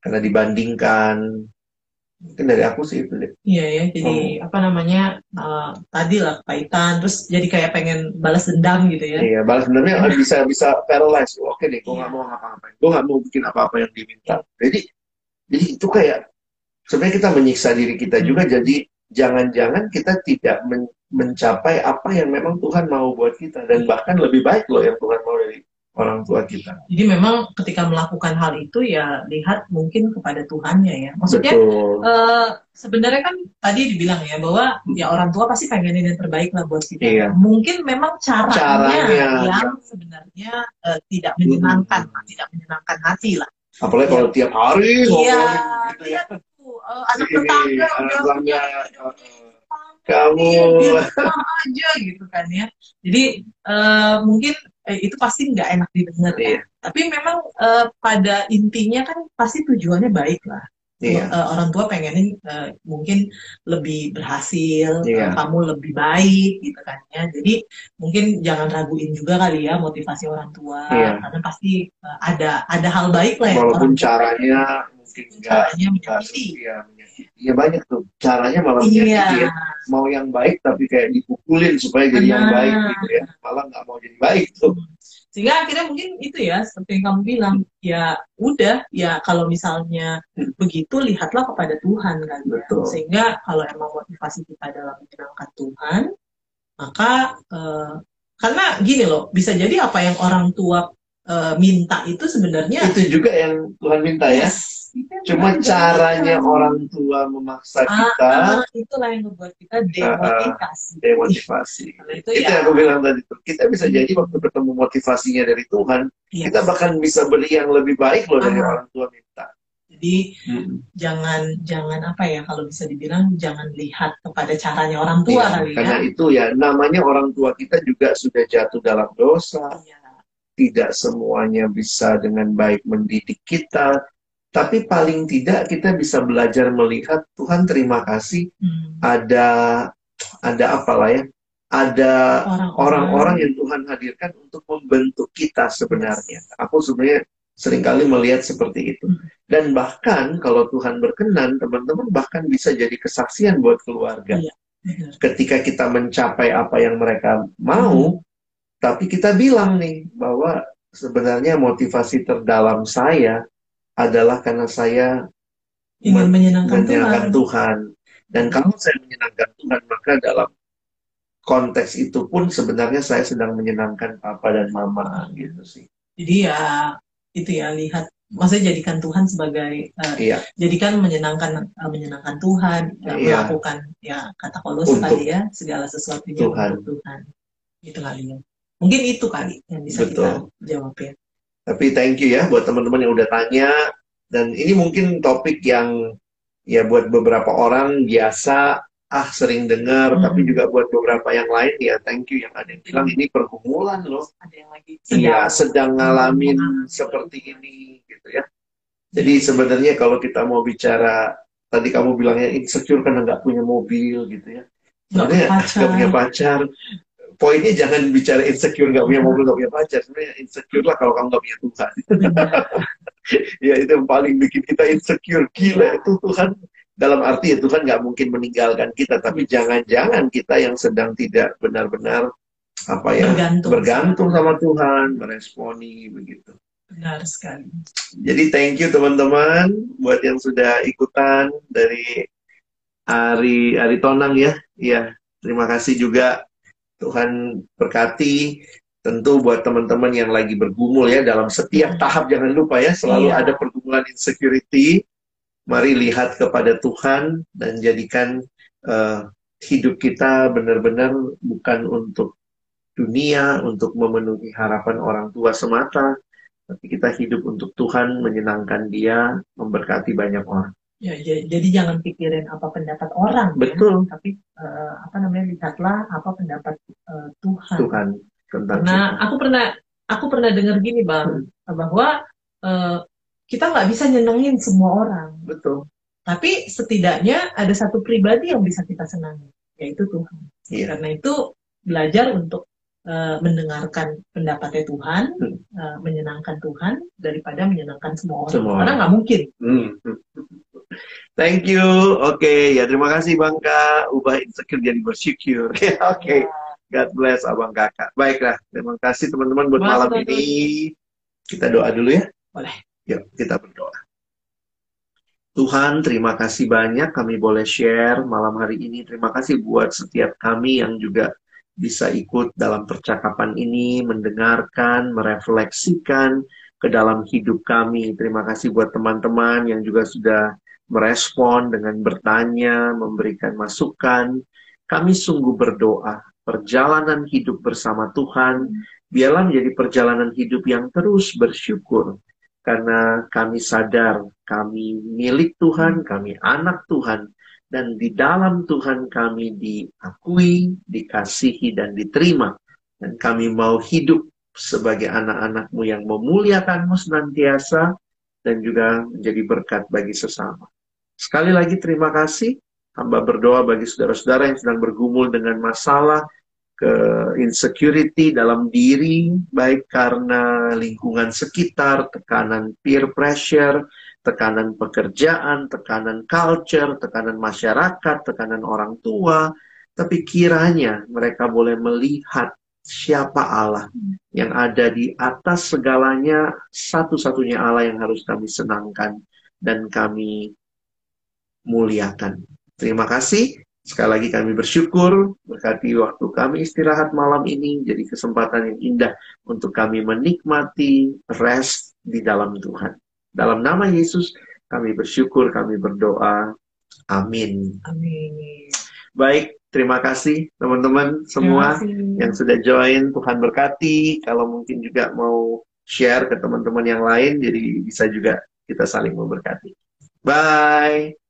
karena dibandingkan. Mungkin dari aku sih itu deh. Iya ya, jadi apa namanya eh, tadi lah kaitan, terus jadi kayak pengen balas dendam gitu ya. Iya, balas sebenarnya bisa bisa paralyze. Oke deh, gue nggak Iya. mau ngapa-ngapain. Gue nggak mau bikin apa-apa yang diminta. Jadi, jadi itu kayak sebenarnya kita menyiksa diri kita juga. Jadi jangan-jangan kita tidak men- mencapai apa yang memang Tuhan mau buat kita dan bahkan lebih baik loh yang Tuhan mau dari orang tua kita. Jadi memang ketika melakukan hal itu ya lihat mungkin kepada Tuhannya ya. Maksudnya Betul. eh, sebenarnya kan tadi dibilang ya bahwa ya orang tua pasti pengenin yang terbaik lah buat kita. Iya. Mungkin memang caranya, Caranya, yang sebenarnya eh, tidak menyenangkan, tidak menyenangkan hati lah. Apalagi kalau tiap hari Iya, gitu ya. iya eh, anak Ini, tetangga anak udah tetangga, punya eh, kamu. Aja gitu kan ya. Jadi eh, mungkin eh, itu pasti nggak enak didengar ya. Iya. Tapi memang eh, pada intinya kan pasti tujuannya baik lah. Iya. Eh, orang tua pengenin eh, mungkin lebih berhasil, Iya. eh, kamu lebih baik gitu kan ya. Jadi mungkin jangan raguin juga kali ya motivasi orang tua, Iya. karena pasti eh, ada ada hal baik lah yang Walaupun caranya mungkin caranya menyakiti. ya. Ya banyak tuh caranya malah Iya. menyakiti ya. Mau yang baik tapi kayak dipukulin supaya jadi yang Benar. baik gitu ya. Malah nggak mau jadi baik tuh. Sehingga akhirnya mungkin itu ya, seperti yang kamu bilang, ya udah, ya kalau misalnya begitu, lihatlah kepada Tuhan kan. ya. Betul. Sehingga kalau emang motivasi kita dalam menyenangkan Tuhan, maka eh, karena gini loh, bisa jadi apa yang orang tua eh, minta itu sebenarnya Itu juga yang Tuhan minta ya. yes, Cuma caranya orang tua memaksa Ah, kita ah, itulah yang membuat kita demotivasi. demotivasi. Karena itu Itu ya, yang aku bilang tadi. Kita bisa jadi waktu ketemu motivasinya dari Tuhan, yes. kita bahkan bisa beri yang lebih baik loh dari Ah. orang tua minta. Jadi Hmm. jangan jangan apa ya kalau bisa dibilang jangan lihat kepada caranya orang tua Iya, kali ya. karena itu ya namanya orang tua kita juga sudah jatuh dalam dosa. Iya. Tidak semuanya bisa dengan baik mendidik kita. Tapi paling tidak kita bisa belajar melihat Tuhan terima kasih Hmm. ada ada apalah ya ada orang-orang yang Tuhan hadirkan untuk membentuk kita sebenarnya. Aku sebenarnya sering kali melihat seperti itu. Hmm. Dan bahkan kalau Tuhan berkenan, teman-teman bahkan bisa jadi kesaksian buat keluarga. Iya. Ketika kita mencapai apa yang mereka mau, tapi kita bilang nih bahwa sebenarnya motivasi terdalam saya adalah karena saya ingin menyenangkan menyenangkan Tuhan. Tuhan. Dan kalau saya menyenangkan Tuhan, maka dalam konteks itu pun sebenarnya saya sedang menyenangkan papa dan mama gitu sih. Jadi ya itu ya lihat maksudnya jadikan Tuhan sebagai uh, Iya. jadikan menyenangkan uh, menyenangkan Tuhan uh, Iya. melakukan ya kata Paulus Untuk tadi ya segala sesuatunya Tuhan. untuk Tuhan itu kali ya mungkin itu kali yang bisa Betul. kita jawab ya Tapi thank you ya buat teman-teman yang udah tanya. Dan ini mungkin topik yang ya buat beberapa orang biasa, ah sering dengar, Hmm. tapi juga buat beberapa yang lain ya thank you yang ada yang bilang ini pergumulan loh. ada yang lagi Iya, sedang ngalamin Hmm. seperti ini gitu ya. Jadi sebenarnya kalau kita mau bicara tadi kamu bilangnya insecure karena nggak punya mobil gitu ya. nggak punya nggak punya pacar. Poinnya jangan bicara insecure nggak punya mobil nggak punya pacar. Sebenarnya insecure lah kalau kamu nggak punya Tuhan. Ya itu yang paling bikin kita insecure. Gila itu Tuhan. Dalam arti ya Tuhan nggak mungkin meninggalkan kita tapi jangan-jangan kita yang sedang tidak benar-benar apa ya Bergantung. bergantung sama Tuhan meresponi begitu. Benar sekali. Jadi thank you teman-teman buat yang sudah ikutan dari Ari Ari Tonang ya. Iya terima kasih juga Tuhan berkati. Tentu buat teman-teman yang lagi bergumul ya dalam setiap tahap jangan lupa ya selalu Iya. ada pergumulan insecurity. Mari lihat kepada Tuhan dan jadikan eh, hidup kita benar-benar bukan untuk dunia untuk memenuhi harapan orang tua semata tapi kita hidup untuk Tuhan menyenangkan Dia memberkati banyak orang ya j- jadi jangan pikirin apa pendapat orang ya. betul tapi eh, apa namanya lihatlah apa pendapat eh, Tuhan Tuhan tentang Karena kita. aku pernah aku pernah dengar gini bang bahwa eh, kita nggak bisa nyenengin semua orang, betul tapi setidaknya ada satu pribadi yang bisa kita senangi, yaitu Tuhan. Iya. Karena itu belajar untuk eh, mendengarkan pendapatnya Tuhan, Hmm. eh, menyenangkan Tuhan daripada menyenangkan semua orang. Semua Karena nggak mungkin. Hmm. Thank you. Oke, ya terima kasih Bang Kak. Ubah insecure jadi bersyukur. Oke, God bless Abang Kakak. Baiklah, terima kasih teman-teman buat Terima malam kasih, ini. Kita doa dulu ya. Boleh. Yuk, kita berdoa. Tuhan, terima kasih banyak kami boleh share malam hari ini. Terima kasih buat setiap kami yang juga bisa ikut dalam percakapan ini, mendengarkan, merefleksikan ke dalam hidup kami. Terima kasih buat teman-teman yang juga sudah merespon dengan bertanya, memberikan masukan. Kami sungguh berdoa, perjalanan hidup bersama Tuhan, biarlah menjadi perjalanan hidup yang terus bersyukur. Karena kami sadar kami milik Tuhan, kami anak Tuhan, dan di dalam Tuhan kami diakui, dikasihi, dan diterima. Dan kami mau hidup sebagai anak-anakmu yang memuliakanmu senantiasa, dan juga menjadi berkat bagi sesama. Sekali lagi terima kasih. Hamba berdoa bagi saudara-saudara yang sedang bergumul dengan masalah, ke insecurity dalam diri, baik karena lingkungan sekitar, tekanan peer pressure, tekanan pekerjaan, tekanan culture, tekanan masyarakat, tekanan orang tua, tapi kiranya mereka boleh melihat siapa Allah yang ada di atas segalanya, satu-satunya Allah yang harus kami senangkan dan kami muliakan. Terima kasih. Sekali lagi kami bersyukur berkati waktu kami istirahat malam ini jadi kesempatan yang indah untuk kami menikmati rest di dalam Tuhan. Dalam nama Yesus kami bersyukur, kami berdoa. Amin. Amin. Baik, terima kasih teman-teman semua kasih. yang sudah join. Tuhan berkati. Kalau mungkin juga mau share ke teman-teman yang lain, jadi bisa juga kita saling memberkati. Bye.